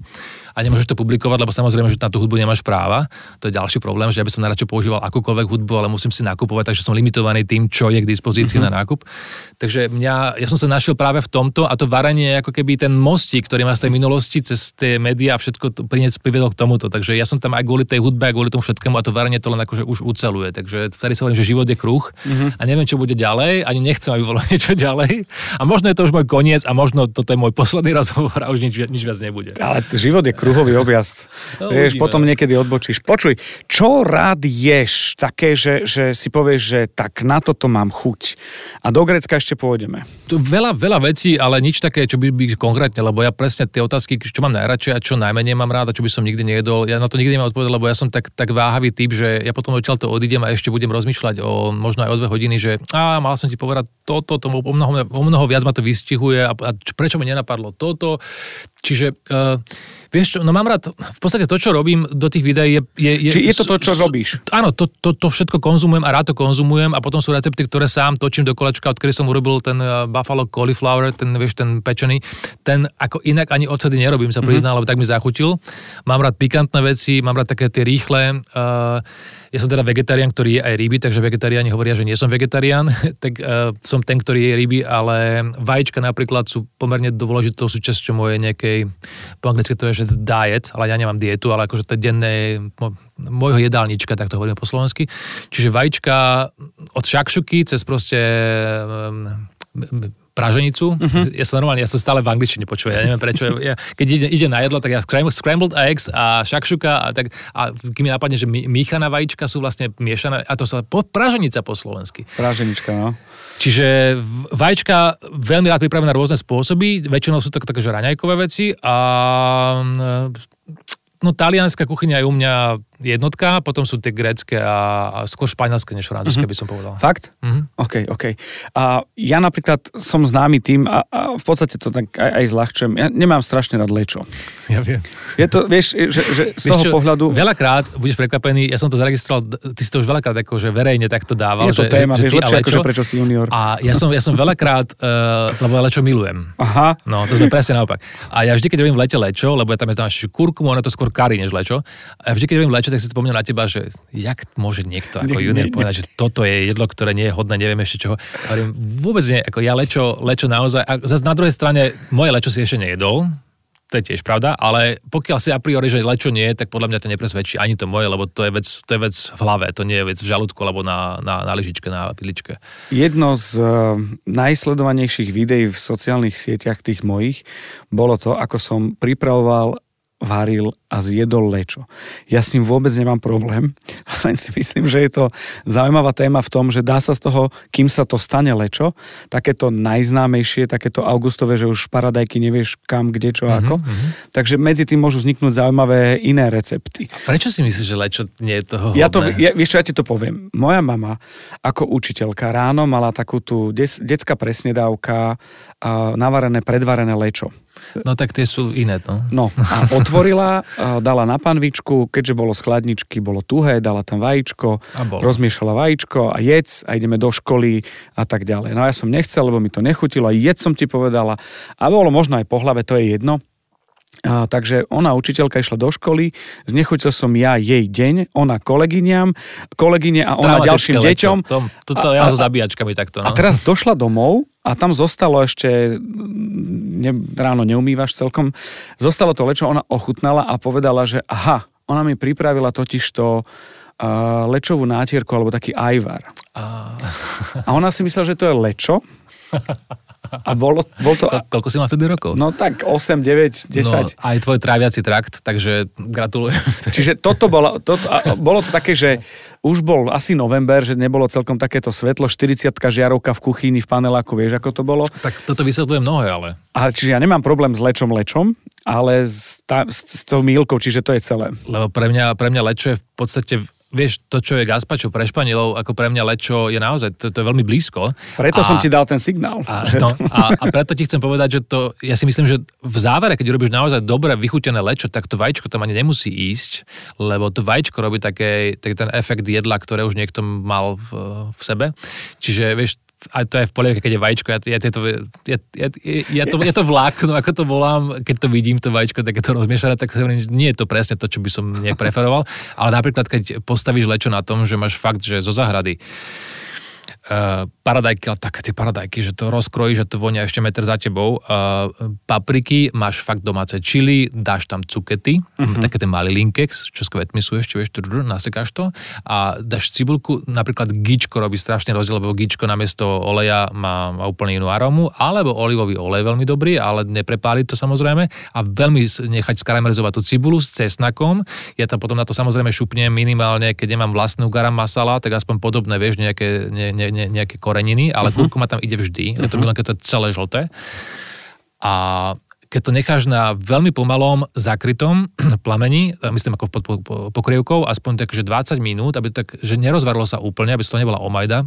S3: a nemôžeš to publikovať, lebo samozrejme, že na tú hudbu nemáš práva. To je ďalší problém, že ja by som najradšej používal akúkoľvek hudbu, ale musím si nakupovať, takže som limitovaný tým, čo je k dispozícii mm-hmm. na nákup. Takže mňa, ja som sa našiel práve v tomto a to varenie je ako keby ten mostík, ktorý má z tej minulosti cez tie médiá a všetko to priniec priviedol k tomuto. Takže ja som tam aj kvôli tej hudbe, aj kvôli tomu všetkému a to varenie to len akože už uceluje. Takže vtedy sa hovorím, že život je kruh mm-hmm. a neviem, čo bude ďalej, ani nechcem, aby bolo niečo ďalej. A možno je to už môj koniec a možno toto je môj posledný rozhovor a už nič, nič viac nebude.
S2: Ale život je kruhový objazd.
S3: No,
S2: vieš, potom niekedy odbočíš. Počuj, čo rád ješ také, že, že si povieš, že tak na toto mám chuť. A do Grecka ešte pôjdeme.
S3: Tu veľa, veľa vecí, ale nič také, čo by, by konkrétne, lebo ja presne tie otázky, čo mám najradšej a čo najmenej mám rád a čo by som nikdy nejedol, ja na to nikdy nemám odpovedať, lebo ja som tak, tak váhavý typ, že ja potom odtiaľ to odídem a ešte budem rozmýšľať o možno aj o dve hodiny, že a mal som ti povedať toto, to, o, mnoho, o mnoho viac ma to vystihuje a, a čo- prečo mi nenapadlo toto. Čiže uh, vieš čo, no mám rád, v podstate to, čo robím do tých videí je... je, je
S2: Či je to to, čo
S3: s-
S2: robíš?
S3: Áno, to, to, to všetko konzumujem a rád to konzumujem a potom sú recepty, ktoré sám točím do kolečka, odkedy som urobil ten eh, buffalo cauliflower, ten, vieš, ten pečený. Ten ako inak ani odsedy nerobím, sa priznám, mm-hmm. lebo tak mi zachutil. Mám rád pikantné veci, mám rád také tie rýchle. Uh, ja som teda vegetarián, ktorý je aj ryby, takže vegetariáni hovoria, že nie som vegetarián, tak uh, som ten, ktorý je ryby, ale vajíčka napríklad sú pomerne dôležitou súčasťou mojej nejakej, po anglicky to je, že diet, ale ja nemám dietu, ale akože to denné, môjho jedálnička, tak to hovorím po slovensky. Čiže vajíčka od šakšuky cez proste um, praženicu. Uh-huh. Ja som normálne, ja som stále v angličtine počúva, ja neviem prečo. Ja, keď ide, ide na jedlo, tak ja scram- scrambled eggs a šakšuka a, tak, a kým mi napadne, že míchaná vajíčka sú vlastne miešané, a to sa po, praženica po slovensky.
S2: Práženička, no.
S3: Čiže vajíčka veľmi rád pripravené na rôzne spôsoby, väčšinou sú to také že raňajkové veci a mm, no talianská kuchyňa je u mňa jednotka, potom sú tie grécké a, a skôr španielské než francúzske, by som povedal.
S2: Fakt?
S3: Mhm.
S2: OK, OK. A ja napríklad som známy tým a, a v podstate to tak aj, aj zľahčujem. Ja nemám strašne rád lečo.
S3: Ja viem.
S2: Je to, vieš, že, že z
S3: Vieš
S2: toho
S3: čo,
S2: pohľadu...
S3: Veľakrát budeš prekvapený, ja som to zaregistroval, ty si to už veľakrát ako, že verejne takto dával.
S2: Je to
S3: že,
S2: téma,
S3: že,
S2: vieš,
S3: a
S2: lepšie ako, že prečo si junior.
S3: A ja som, ja som veľakrát, uh, lebo ja lečo milujem.
S2: Aha.
S3: No, to sme presne naopak. A ja vždy, keď robím v lete lečo, lebo ja tam je tam ešte kurkumu, ono je to skôr kari než lečo. A ja vždy, keď robím lečo, tak si spomínam na teba, že jak môže niekto ako junior
S2: nie.
S3: povedať, že toto je jedlo, ktoré nie je hodné, neviem ešte čoho. Hovorím, vôbec nie, ako ja lečo, lečo naozaj, a zase na druhej strane, moje lečo si ešte nejedol, to je tiež pravda, ale pokiaľ si a priori, že lečo nie, tak podľa mňa to nepresvedčí ani to moje, lebo to je vec, to je vec v hlave, to nie je vec v žalúdku alebo na, na, na lyžičke, na vidličke.
S2: Jedno z uh, najsledovanejších videí v sociálnych sieťach tých mojich bolo to, ako som pripravoval varil a zjedol lečo. Ja s ním vôbec nemám problém, len si myslím, že je to zaujímavá téma v tom, že dá sa z toho, kým sa to stane lečo, takéto najznámejšie, takéto augustové, že už paradajky nevieš kam, kde, čo, ako. Takže medzi tým môžu vzniknúť zaujímavé iné recepty.
S3: Prečo si myslíš, že lečo nie je toho
S2: Ja to,
S3: hodné?
S2: ja, vieš čo, ja ti to poviem. Moja mama ako učiteľka ráno mala takú tú des, detská presnedávka, a navarené, predvarené lečo.
S3: No tak tie sú iné, no.
S2: No a otvorila, dala na panvičku, keďže bolo z chladničky, bolo tuhé, dala tam vajíčko,
S3: A bolo.
S2: rozmiešala vajíčko a jedz a ideme do školy a tak ďalej. No ja som nechcel, lebo mi to nechutilo, jedz som ti povedala a bolo možno aj po hlave, to je jedno. A, takže ona, učiteľka, išla do školy, znechutil som ja jej deň, ona kolegyňam, kolegyne a ona ďalším
S3: lečo.
S2: deťom.
S3: Tom, toto
S2: A-
S3: ja
S2: a-
S3: so zabíjačkami takto, no.
S2: A teraz došla domov a tam zostalo ešte, ne, ráno neumývaš celkom, zostalo to lečo, ona ochutnala a povedala, že aha, ona mi pripravila totižto uh, lečovú nátierku alebo taký ajvar.
S3: A...
S2: A ona si myslela, že to je lečo. A bolo, bol to...
S3: Ko- koľko si mal vtedy rokov?
S2: No tak 8, 9, 10.
S3: No, aj tvoj tráviaci trakt, takže gratulujem.
S2: Čiže toto bolo, toto, bolo to také, že už bol asi november, že nebolo celkom takéto svetlo, 40 žiarovka v kuchyni, v paneláku, vieš, ako to bolo.
S3: Tak toto vysvetľuje mnohé, ale...
S2: A čiže ja nemám problém s lečom lečom, ale s, tá, s, s tou mílkou, čiže to je celé.
S3: Lebo pre mňa, pre mňa lečo je v podstate vieš, to, čo je gazpačo pre Španielov, ako pre mňa lečo je naozaj, to, to je veľmi blízko.
S2: Preto
S3: a,
S2: som ti dal ten signál.
S3: A, no, a, a preto ti chcem povedať, že to, ja si myslím, že v závere, keď robíš naozaj dobre vychutené lečo, tak to vajíčko tam ani nemusí ísť, lebo to vajíčko robí také, taký ten efekt jedla, ktoré už niekto mal v, v sebe. Čiže, vieš, aj to je v polievke, keď je vajíčko, ja, ja, to, ja, ja, ja, to, ja to vláknu, ako to volám, keď to vidím, to vajíčko, tak je to rozmiešané, tak nie je to presne to, čo by som nejak preferoval, ale napríklad, keď postavíš lečo na tom, že máš fakt, že zo zahrady uh, paradajky, ale také tie paradajky, že to rozkrojíš, že to vonia ešte meter za tebou. Uh, papriky, máš fakt domáce čili, dáš tam cukety, uh-huh. také tie malé linkex, čo s kvetmi sú ešte, vieš, nasekáš to a dáš cibulku, napríklad gičko robí strašne rozdiel, lebo gičko namiesto oleja má, má úplne inú arómu, alebo olivový olej veľmi dobrý, ale neprepáliť to samozrejme a veľmi nechať skaramelizovať tú cibulu s cesnakom. Ja tam potom na to samozrejme šupnem minimálne, keď nemám vlastnú garam masala, tak aspoň podobné, vieš, nejaké, ne, ne, ne, nejaké koreniny, ale uh-huh. kurkuma tam ide vždy. Uh-huh. Je to mhm. milujem, keď to je celé žlté. A keď to necháš na veľmi pomalom zakrytom plamení, myslím ako pod pokrievkou, aspoň tak, že 20 minút, aby tak, že nerozvarilo sa úplne, aby to nebola omajda,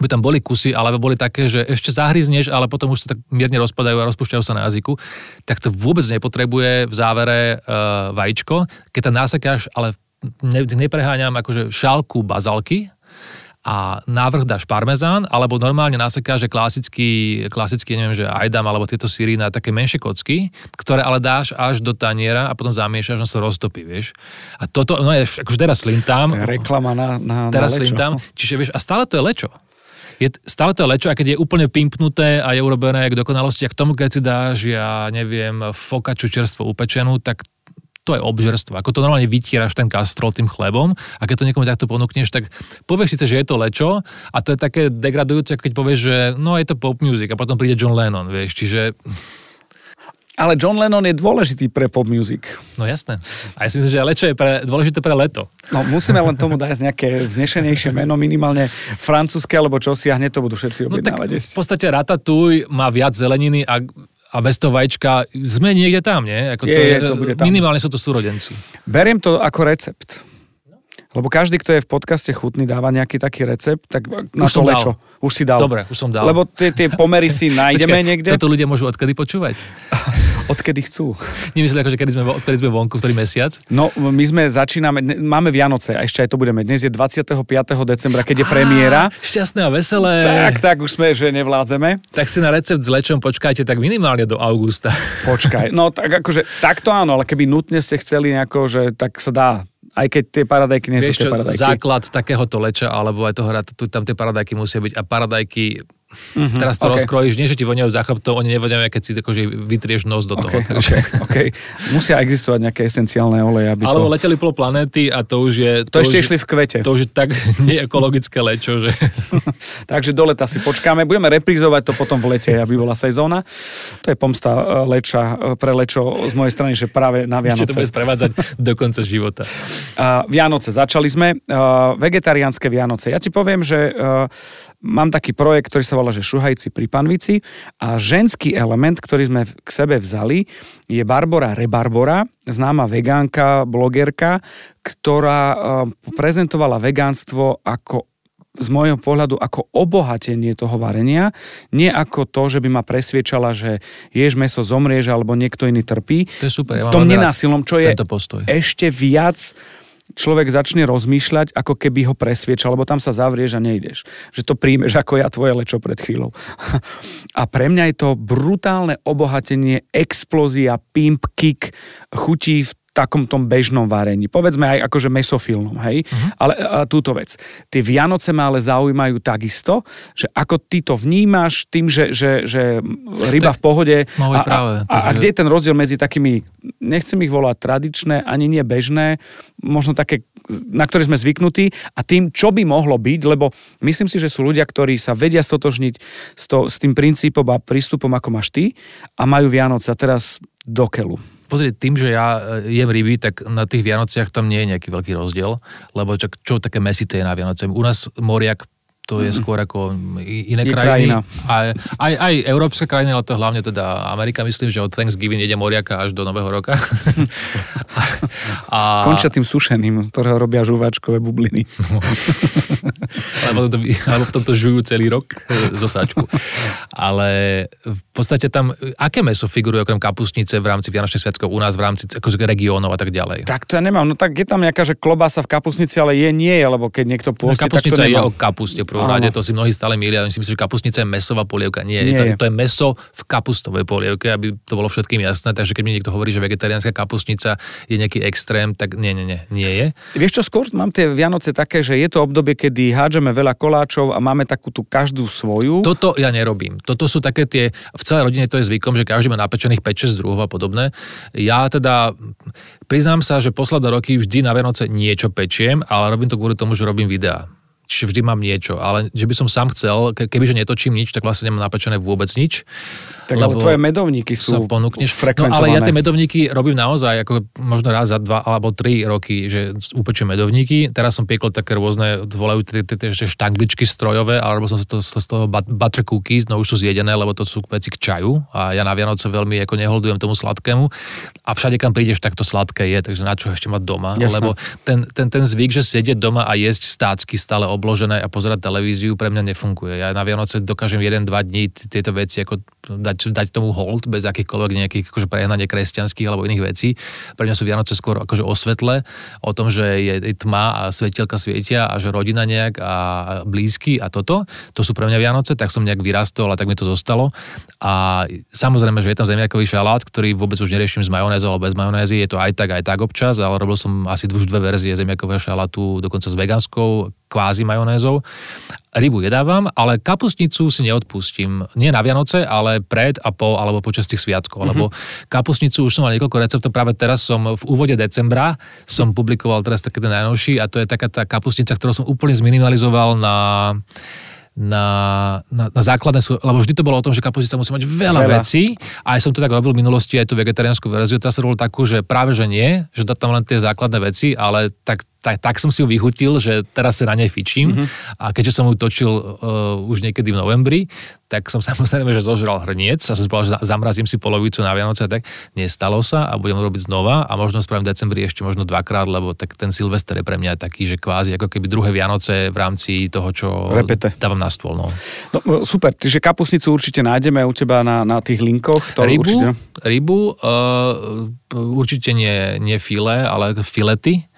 S3: by tam boli kusy, alebo boli také, že ešte zahryzneš, ale potom už sa tak mierne rozpadajú a rozpúšťajú sa na jazyku, tak to vôbec nepotrebuje v závere uh, vajíčko. Keď tam nasekáš, ale ne, nepreháňam akože šálku bazalky, a návrh dáš parmezán, alebo normálne nasekáš, že klasický, klasický, neviem, že ajdam, alebo tieto síry na také menšie kocky, ktoré ale dáš až do taniera a potom zamiešaš, no sa roztopí, vieš. A toto, no je, akože teraz slintám.
S2: To je reklama na, na,
S3: teraz
S2: na lečo.
S3: slintám, čiže vieš, a stále to je lečo. Je, stále to je lečo, a keď je úplne pimpnuté a je urobené k dokonalosti, a k tomu, keď si dáš, ja neviem, fokaču čerstvo upečenú, tak to je obžerstvo. Ako to normálne vytieraš ten kastrol tým chlebom a keď to niekomu takto ponúkneš, tak povieš síce, že je to lečo a to je také degradujúce, keď povieš, že no je to pop music a potom príde John Lennon, vieš, čiže
S2: ale John Lennon je dôležitý pre pop music.
S3: No jasné. A ja si myslím, že lečo je pre, dôležité pre leto.
S2: No musíme len tomu dať nejaké vznešenejšie meno, minimálne francúzske, alebo čo si a hneď to budú všetci objednávať. No,
S3: tak v podstate ratatouille má viac zeleniny a a bez toho vajíčka sme niekde tam, nie? Ako
S2: je,
S3: to je,
S2: to bude tam.
S3: Minimálne sú to súrodenci.
S2: Beriem to ako recept. Lebo každý, kto je v podcaste chutný, dáva nejaký taký recept, tak na už to lečo. Dal. Už si dal.
S3: Dobre, už som dal.
S2: Lebo tie, tie pomery si nájdeme
S3: Počkej,
S2: niekde.
S3: Toto ľudia môžu odkedy počúvať?
S2: odkedy chcú.
S3: Nemyslím, ako, že kedy sme, odkedy sme vonku, v ktorý mesiac?
S2: No, my sme začíname, máme Vianoce a ešte aj to budeme. Dnes je 25. decembra, keď je premiéra.
S3: Šťastné a veselé.
S2: Tak, tak, už sme, že nevládzeme.
S3: Tak si na recept s lečom počkajte tak minimálne do augusta.
S2: Počkaj, no tak akože, takto áno, ale keby nutne ste chceli nejako, že tak sa dá aj keď tie paradajky nie sú tie paradajky.
S3: základ takéhoto leča, alebo aj toho tu, tam tie paradajky musia byť. A paradajky Mm-hmm, Teraz to okay. rozkrojíš, nie že ti voňajú za chrbtou, oni nevoňajú, keď si akože vytrieš nos do toho.
S2: Okay, okay, okay. Musia existovať nejaké esenciálne oleje. Aby
S3: Alebo
S2: to...
S3: leteli polo planéty a to už je...
S2: To, to ešte už, išli v kvete.
S3: To už je tak neekologické lečo, že...
S2: Takže do leta si počkáme. Budeme reprízovať to potom v lete, aby bola sezóna. To je pomsta e, leča e, pre lečo z mojej strany, že práve na Vianoce.
S3: Ešte to bude sprevádzať do konca života.
S2: Uh, Vianoce, začali sme. Uh, vegetariánske Vianoce. Ja ti poviem, že uh, mám taký projekt, ktorý sa volá, že Šuhajci pri Panvici a ženský element, ktorý sme k sebe vzali, je Barbara Rebarbora, známa vegánka, blogerka, ktorá eh, prezentovala vegánstvo ako z môjho pohľadu ako obohatenie toho varenia, nie ako to, že by ma presviečala, že ješ meso, zomrieš alebo niekto iný trpí.
S3: To je super.
S2: Ja v tom nenásilnom, čo je
S3: postoj.
S2: ešte viac človek začne rozmýšľať, ako keby ho presviečal, lebo tam sa zavrieš a nejdeš. Že to príjmeš ako ja tvoje lečo pred chvíľou. A pre mňa je to brutálne obohatenie, explózia, pimp, kick, chutí v takom tom bežnom varení. Povedzme aj akože mesofilnom, hej? Uh-huh. Ale a, túto vec. Tie Vianoce ma ale zaujímajú takisto, že ako ty to vnímaš tým, že, že, že ryba v pohode.
S3: No,
S2: a,
S3: práve,
S2: a, a, a kde je ten rozdiel medzi takými, nechcem ich volať tradičné, ani nie bežné, možno také, na ktoré sme zvyknutí a tým, čo by mohlo byť, lebo myslím si, že sú ľudia, ktorí sa vedia stotožniť s, to, s tým princípom a prístupom, ako máš ty a majú Vianoce. A teraz do keľu
S3: pozrieť, tým, že ja e, jem ryby, tak na tých Vianociach tam nie je nejaký veľký rozdiel, lebo čo, čo také mesité je na Vianoce. U nás moriak to je skôr ako iné je krajiny. Krajina. Aj, aj, aj európske krajiny, ale to hlavne teda Amerika, myslím, že od Thanksgiving ide moriaka až do Nového roka.
S2: a... Končia tým sušeným, ktorého robia žuvačkové bubliny.
S3: alebo, to, alebo v tomto žujú celý rok e, zo sáčku. Ale v podstate tam, aké meso figuruje okrem kapustnice v rámci Vianočných sviatkov u nás v rámci akože regiónov a tak ďalej?
S2: Tak to ja nemám. No tak je tam nejaká, že klobása v kapustnici, ale je nie, lebo keď niekto pôsti, no,
S3: kapustnica
S2: tak to
S3: nemám. je o kapuste, prvom rade, to si mnohí stále milia. Myslím si, že kapustnica je mesová polievka. Nie, Nie. To, to je meso v kapustovej polievke, aby to bolo všetkým jasné. Takže keď mi niekto hovorí, že vegetariánska kapustnica je nejaký extrém, tak nie, nie, nie, nie je.
S2: Vieš čo, skôr mám tie Vianoce také, že je to obdobie, kedy hádžeme veľa koláčov a máme takú tú každú svoju.
S3: Toto ja nerobím. Toto sú také tie, v celej rodine to je zvykom, že každý má napečených 5-6 druhov a podobné. Ja teda priznám sa, že posledné roky vždy na Vianoce niečo pečiem, ale robím to kvôli tomu, že robím videá čiže vždy mám niečo, ale že by som sám chcel, kebyže netočím nič, tak vlastne nemám napečené vôbec nič.
S2: Tak lebo tvoje medovníky sú ponúkneš. No
S3: ale ja tie medovníky robím naozaj ako možno raz za dva alebo tri roky, že upečiem medovníky. Teraz som piekol také rôzne, volajú tie štangličky strojové, alebo som sa to, z toho butter cookies, no už sú zjedené, lebo to sú veci k čaju a ja na Vianoce veľmi ako neholdujem tomu sladkému a všade kam prídeš, tak to sladké je, takže na čo ešte mať doma, Jasne. lebo ten, ten, ten zvyk, že sedieť doma a jesť stácky stále obložené a pozerať televíziu pre mňa nefunguje. Ja na Vianoce dokážem jeden, dva dní tieto veci ako dať, dať tomu hold bez akýchkoľvek nejakých akože prehnanie kresťanských alebo iných vecí. Pre mňa sú Vianoce skôr akože o svetle, o tom, že je tma a svetielka svietia a že rodina nejak a blízky a toto. To sú pre mňa Vianoce, tak som nejak vyrastol a tak mi to zostalo. A samozrejme, že je tam zemiakový šalát, ktorý vôbec už neriešim s majonézou alebo bez majonézy. Je to aj tak, aj tak občas, ale robil som asi už dve verzie zemiakového šalátu, dokonca s vegánskou kvázi majonézou. Rybu jedávam, ale kapustnicu si neodpustím. Nie na Vianoce, ale pred a po, alebo počas tých sviatkov. Mm-hmm. Lebo kapustnicu už som mal niekoľko receptov, práve teraz som v úvode decembra som publikoval teraz také ten najnovší a to je taká tá kapustnica, ktorú som úplne zminimalizoval na na, na, na základné lebo vždy to bolo o tom, že kapustica musí mať veľa, veľa. vecí a aj som to tak robil v minulosti, aj tú vegetariánsku verziu, teraz som robil takú, že práve že nie, že dá tam len tie základné veci, ale tak tak, tak som si ju vychutil, že teraz sa na nej fičím mm-hmm. a keďže som ju točil uh, už niekedy v novembri, tak som samozrejme, že zožral hrniec a som povedal, že zamrazím si polovicu na Vianoce, tak nestalo sa a budem robiť znova a možno spravím v decembri ešte možno dvakrát, lebo tak ten Silvester je pre mňa taký, že kvázi ako keby druhé Vianoce v rámci toho, čo
S2: Repete.
S3: dávam na stôl. No.
S2: no super, čiže kapusnicu určite nájdeme u teba na, na tých linkoch.
S3: To rybu, určite... rybu uh, určite nie, nie file, ale filety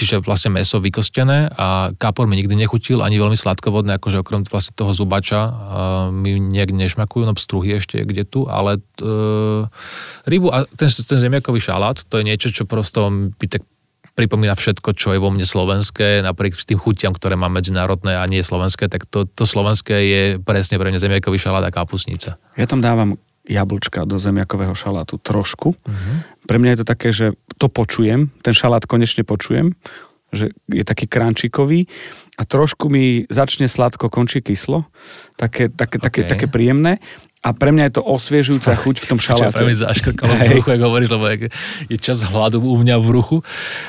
S3: čiže vlastne meso vykostené a kapor mi nikdy nechutil, ani veľmi sladkovodné, akože okrem vlastne toho zubača uh, mi nejak nešmakujú, no pstruhy ešte kde tu, ale uh, rybu a ten, ten zemiakový šalát, to je niečo, čo prosto by tak pripomína všetko, čo je vo mne slovenské, napriek tým chutiam, ktoré mám medzinárodné a nie slovenské, tak to, to slovenské je presne pre mňa zemiakový šalát a kapusnica.
S2: Ja tam dávam jablčka do zemiakového šalátu trošku. Uh-huh. Pre mňa je to také, že to počujem, ten šalát konečne počujem, že je taký krančikový a trošku mi začne sladko, končí kyslo, také, také, okay. také, také príjemné a pre mňa je to osviežujúca chuť v tom šaláte.
S3: Čo, mi zaškrkalo v bruchu, ako hovoríš, lebo je čas hladu u mňa v bruchu.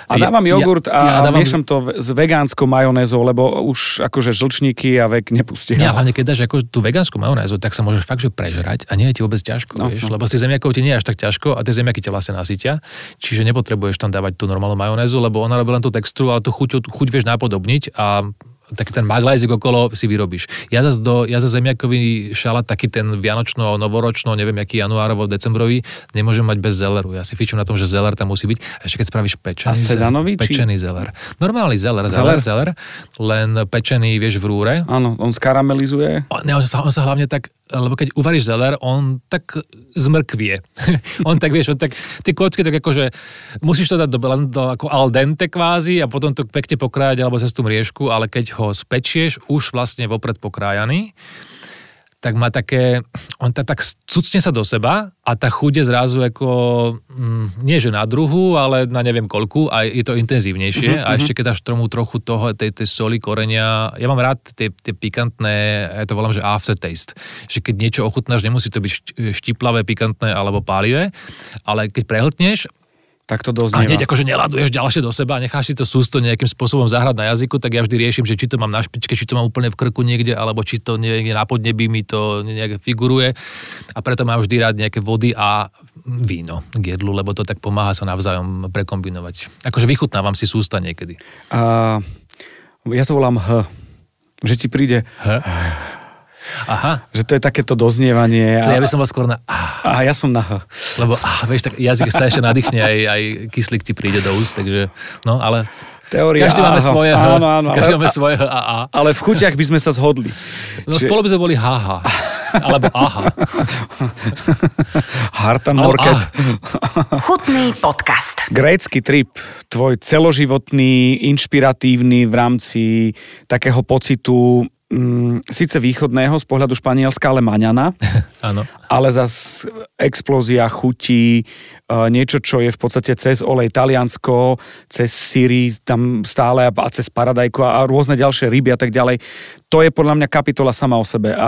S2: A dávam jogurt ja, a ja dávam... miešam to s vegánskou majonézou, lebo už akože žlčníky a vek nepustí.
S3: Ja, hlavne keď dáš ako tú vegánsku majonézu, tak sa môžeš fakt, že prežrať a nie je ti vôbec ťažko, no, vieš, no. lebo si zemiakov ti nie je až tak ťažko a tie zemiaky ťa vlastne nasytia, čiže nepotrebuješ tam dávať tú normálnu majonézu, lebo ona robí len tú textúru, ale tú chuť, chuť vieš napodobniť a tak ten maglajzik okolo si vyrobíš. Ja zase do, ja zase zemiakový šalát, taký ten vianočno, novoročno, neviem, aký januárovo, decembrový, nemôžem mať bez zeleru. Ja si fičím na tom, že zeler tam musí byť. A ešte keď spravíš pečený,
S2: a sedanový,
S3: pečený či... zeler. Normálny zeler, zeler, zeler, len pečený, vieš, v rúre.
S2: Áno, on skaramelizuje.
S3: On, ne, on, sa, on sa hlavne tak lebo keď uvaríš zeler, on tak zmrkvie. on tak, vieš, on tak, tie kocky tak akože, musíš to dať do, len do ako al dente kvázi a potom to pekne pokrájať alebo cez tú mriežku, ale keď ho spečieš, už vlastne vopred pokrájaný, tak má také, on tak, tak cucne sa do seba a tá chuť je zrazu ako, mm, nie že na druhu, ale na neviem koľku a je to intenzívnejšie. Uh-huh, a ešte keď dáš tomu trochu toho, tej, tej soli, korenia, ja mám rád tie, tie pikantné, ja to volám, že aftertaste, že keď niečo ochutnáš, nemusí to byť štiplavé, pikantné alebo pálivé, ale keď prehltneš
S2: tak to doznieva.
S3: A hneď akože neladuješ ďalšie do seba a necháš si to sústo nejakým spôsobom zahrať na jazyku, tak ja vždy riešim, že či to mám na špičke, či to mám úplne v krku niekde, alebo či to niekde na podnebí mi to nejak figuruje. A preto mám vždy rád nejaké vody a víno k jedlu, lebo to tak pomáha sa navzájom prekombinovať. Akože vychutnávam si sústa niekedy.
S2: Uh, ja to volám H. Že ti príde... H?
S3: Aha.
S2: Že to je takéto doznievanie.
S3: To a, ja by som bol skôr na
S2: A ja som na H.
S3: Lebo, ah, vieš, tak jazyk sa ešte nadýchne, aj, aj kyslík ti príde do úst, takže, no, ale
S2: Teória
S3: Každý máme svoje H.
S2: Áno, áno,
S3: Každý ale, máme svoje H a A.
S2: Ale v chutiach by sme sa zhodli.
S3: No že... spolu by sme boli haha. Alebo aha.
S2: Hartan Morket.
S1: Chutný podcast.
S2: Grécky trip, tvoj celoživotný, inšpiratívny v rámci takého pocitu mm, síce východného z pohľadu Španielska, ale Maňana.
S3: Áno.
S2: ale zas explózia chutí, niečo, čo je v podstate cez olej Taliansko, cez syry tam stále a cez paradajku a rôzne ďalšie ryby a tak ďalej. To je podľa mňa kapitola sama o sebe. A, a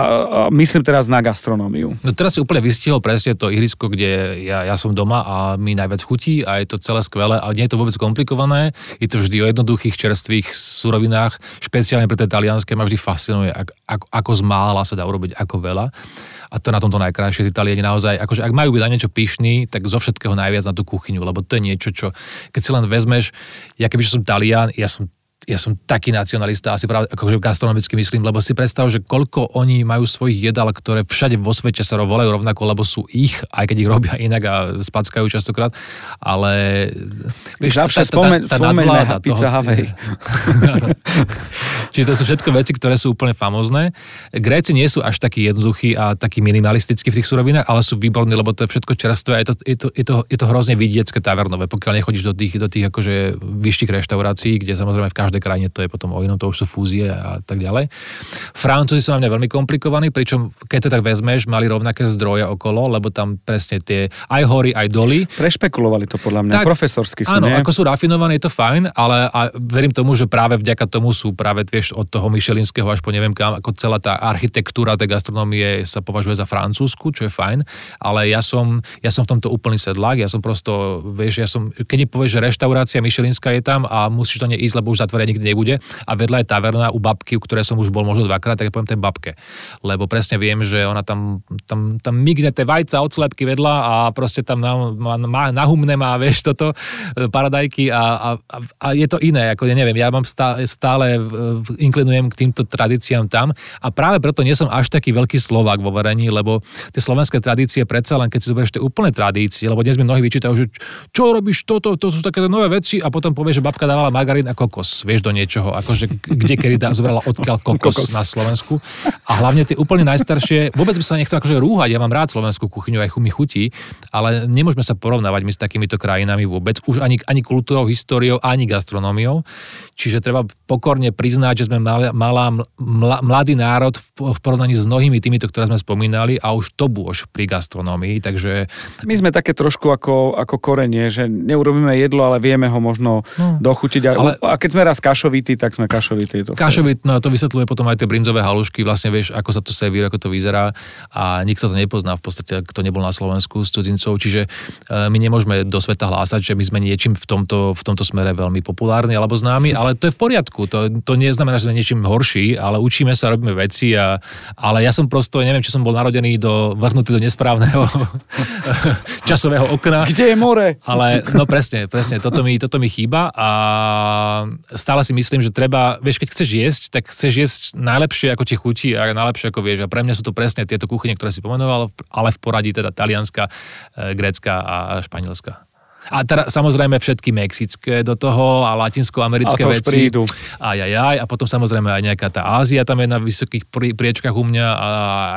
S2: myslím teraz na gastronómiu.
S3: No teraz si úplne vystihol presne to ihrisko, kde ja, ja som doma a mi najviac chutí a je to celé skvelé a nie je to vôbec komplikované. Je to vždy o jednoduchých, čerstvých surovinách, špeciálne pre tie talianské ma vždy fascinuje, ako, ako, ako z mála sa dá urobiť ako veľa a to na tomto najkrajšie. Italiani naozaj, akože ak majú byť na niečo pyšný, tak zo všetkého najviac na tú kuchyňu, lebo to je niečo, čo keď si len vezmeš, ja keby som Talian, ja som ja som taký nacionalista, asi práve akože gastronomicky myslím, lebo si predstav, že koľko oni majú svojich jedál, ktoré všade vo svete sa volajú rovnako, lebo sú ich, aj keď ich robia inak a spackajú častokrát, ale
S2: vieš, Zavše tá, spomeň, tá, tá, tá pizza toho,
S3: Čiže to sú všetko veci, ktoré sú úplne famózne. Gréci nie sú až takí jednoduchí a takí minimalistickí v tých surovinách, ale sú výborní, lebo to je všetko čerstvé a je to, je to, je to, je to hrozne vidiecké tavernové, pokiaľ nechodíš do tých, do tých akože vyšších reštaurácií, kde samozrejme v každej každej krajine to je potom o inom, to už sú fúzie a tak ďalej. Francúzi sú na mňa veľmi komplikovaní, pričom keď to tak vezmeš, mali rovnaké zdroje okolo, lebo tam presne tie aj hory, aj doly.
S2: Prešpekulovali to podľa mňa, tak, profesorsky sú,
S3: Áno,
S2: nie?
S3: ako sú rafinované, je to fajn, ale a verím tomu, že práve vďaka tomu sú práve, vieš, od toho Michelinského až po neviem kam, ako celá tá architektúra tej gastronómie sa považuje za francúzsku, čo je fajn, ale ja som, ja som v tomto úplný sedlák, ja som prosto, vieš, ja som, keď mi povieš, že reštaurácia Michelinská je tam a musíš to neísť, lebo už zatvoria nikdy nebude. A vedľa je taverna u babky, u ktorej som už bol možno dvakrát, tak ja poviem tej babke. Lebo presne viem, že ona tam, tam, tam migne tie vajca od slepky vedľa a proste tam na, má, nahumné má, vieš, toto, e, paradajky a, a, a, je to iné, ako ja neviem, ja mám stále, stále inklinujem k týmto tradíciám tam a práve preto nie som až taký veľký Slovák vo varení, lebo tie slovenské tradície predsa len keď si zoberieš tie úplné tradície, lebo dnes mi mnohí vyčítajú, že čo robíš toto, to sú také nové veci a potom povieš, že babka dávala margarín a kokos, vieš, do niečoho, akože kde kedy dá, zobrala odkiaľ kokos, kokos, na Slovensku. A hlavne tie úplne najstaršie, vôbec by sa nechcel akože rúhať, ja mám rád slovenskú kuchyňu, aj mi chutí, ale nemôžeme sa porovnávať my s takýmito krajinami vôbec, už ani, ani kultúrou, históriou, ani gastronómiou. Čiže treba pokorne priznať, že sme malá, malá mladý národ v, v porovnaní s mnohými týmito, ktoré sme spomínali a už to bôž pri gastronómii, takže...
S2: My sme také trošku ako, ako korenie, že neurobíme jedlo, ale vieme ho možno no, dochutiť. A, ale... a keď sme raz kašovití, tak sme kašovití.
S3: To Kašovit, no to vysvetľuje potom aj tie brinzové halušky, vlastne vieš, ako sa to servíruje, ako to vyzerá a nikto to nepozná v podstate, kto nebol na Slovensku s cudzincov, čiže e, my nemôžeme do sveta hlásať, že my sme niečím v tomto, v tomto smere veľmi populárni alebo známi, ale to je v poriadku. To, to neznamená, že sme niečím horší, ale učíme sa, robíme veci. A, ale ja som prosto, neviem, či som bol narodený do, vrhnutý do nesprávneho časového okna.
S2: Kde je more?
S3: Ale no presne, presne, toto mi, toto mi chýba a stále si myslím, že treba, vieš, keď chceš jesť, tak chceš jesť najlepšie, ako ti chutí a najlepšie, ako vieš. A pre mňa sú to presne tieto kuchyne, ktoré si pomenoval, ale v poradí teda talianska, e, grécka a španielská. A teda samozrejme všetky mexické do toho a latinskoamerické
S2: A to
S3: veci.
S2: prídu.
S3: Aj, aj, aj. A potom samozrejme aj nejaká tá Ázia tam je na vysokých pri, priečkach u mňa a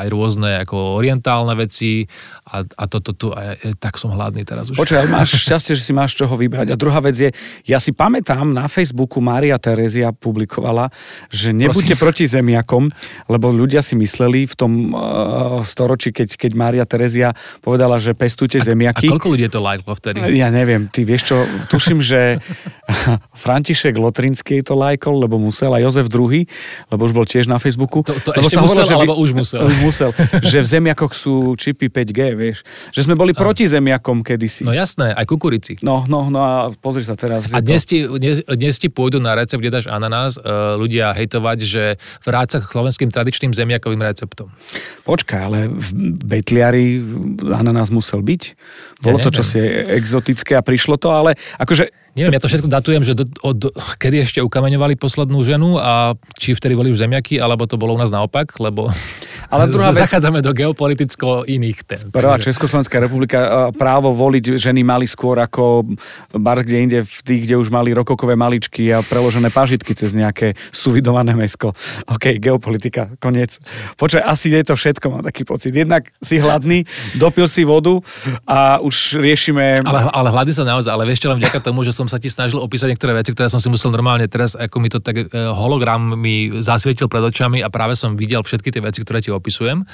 S3: aj rôzne ako orientálne veci a, a toto tu. A, ja- tak som hladný teraz už.
S2: Počkaj, máš šťastie, že si máš čoho vybrať. A druhá vec je, ja si pamätám, na Facebooku Mária Terezia publikovala, že nebuďte proti zemiakom, lebo ľudia si mysleli v tom uh, storočí, keď, keď Mária Terezia povedala, že pestujte
S3: a
S2: zemiaky.
S3: koľko ľudí to lajklo vtedy?
S2: Ja neviem, ty vieš čo, tuším, že František Lotrinský to lajkol, lebo musel, a Jozef II, lebo už bol tiež na Facebooku.
S3: To- to
S2: lebo
S3: ešte musel, alebo už musel?
S2: Už musel, že v zemiakoch sú čipy 5G, vieš. Že sme boli proti zemiakom kedysi.
S3: No jasné, aj kukurici.
S2: No, no, no a pozri sa teraz.
S3: A dnes
S2: to...
S3: ti, dnes, dnes ti pôjdu na recept, kde dáš ananás, uh, ľudia hejtovať, že vráca k slovenským tradičným zemiakovým receptom.
S2: Počkaj, ale v Betliari ananás musel byť. Bolo
S3: Ja
S2: to čosi exotické a prišlo to, ale akože
S3: Neviem, ja to všetko datujem, že do, od, kedy ešte ukameňovali poslednú ženu a či vtedy boli už zemiaky, alebo to bolo u nás naopak, lebo
S2: Ale druhá vec-
S3: zachádzame do geopoliticko iných tém.
S2: Prvá
S3: takže-
S2: Československá republika, právo voliť ženy mali skôr ako bar kde inde v tých, kde už mali rokokové maličky a preložené pažitky cez nejaké suvidované mesko. OK, geopolitika, koniec. Počkaj, asi je to všetko, mám taký pocit. Jednak si hladný, dopil si vodu a už riešime...
S3: Ale, ale hladný som naozaj, ale vieš čo, len vďaka tomu, že som sa ti snažil opísať niektoré veci, ktoré som si musel normálne teraz, ako mi to tak e, hologram mi zasvietil pred očami a práve som videl všetky tie veci, ktoré ti opisujem.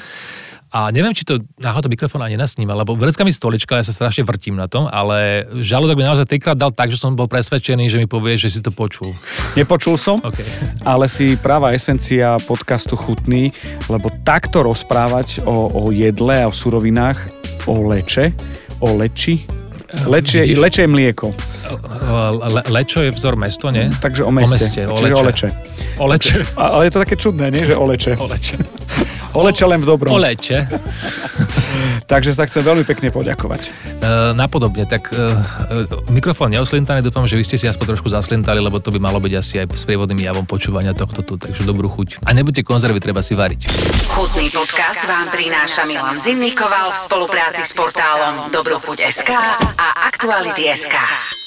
S3: A neviem, či to náhodou mikrofón ani nesníma, lebo vrecka mi stolička, ja sa strašne vrtím na tom, ale žalúdok mi naozaj trikrát dal tak, že som bol presvedčený, že mi povie, že si to počul.
S2: Nepočul som,
S3: OK.
S2: ale si práva esencia podcastu chutný, lebo takto rozprávať o, o jedle a o surovinách, o leče, o leči, Lečie,
S3: vidíš?
S2: lečie mlieko.
S3: Le, lečo je vzor mesto, nie?
S2: Takže o meste.
S3: O meste, o
S2: Čiže o
S3: leče.
S2: leče.
S3: O leče.
S2: Ale je to také čudné, nie? Že o leče.
S3: O leče.
S2: O leče len v dobrom.
S3: O leče.
S2: Takže sa chcem veľmi pekne poďakovať.
S3: E, napodobne, tak e, e, mikrofón neoslintaný, dúfam, že vy ste si aspoň trošku zaslintali, lebo to by malo byť asi aj s prievodným javom počúvania tohto tu, takže dobrú chuť. A nebuďte konzervy, treba si variť.
S1: Chutný podcast vám prináša Milan Zimnikoval v spolupráci s portálom Dobrochuť.sk a Aktuality.sk.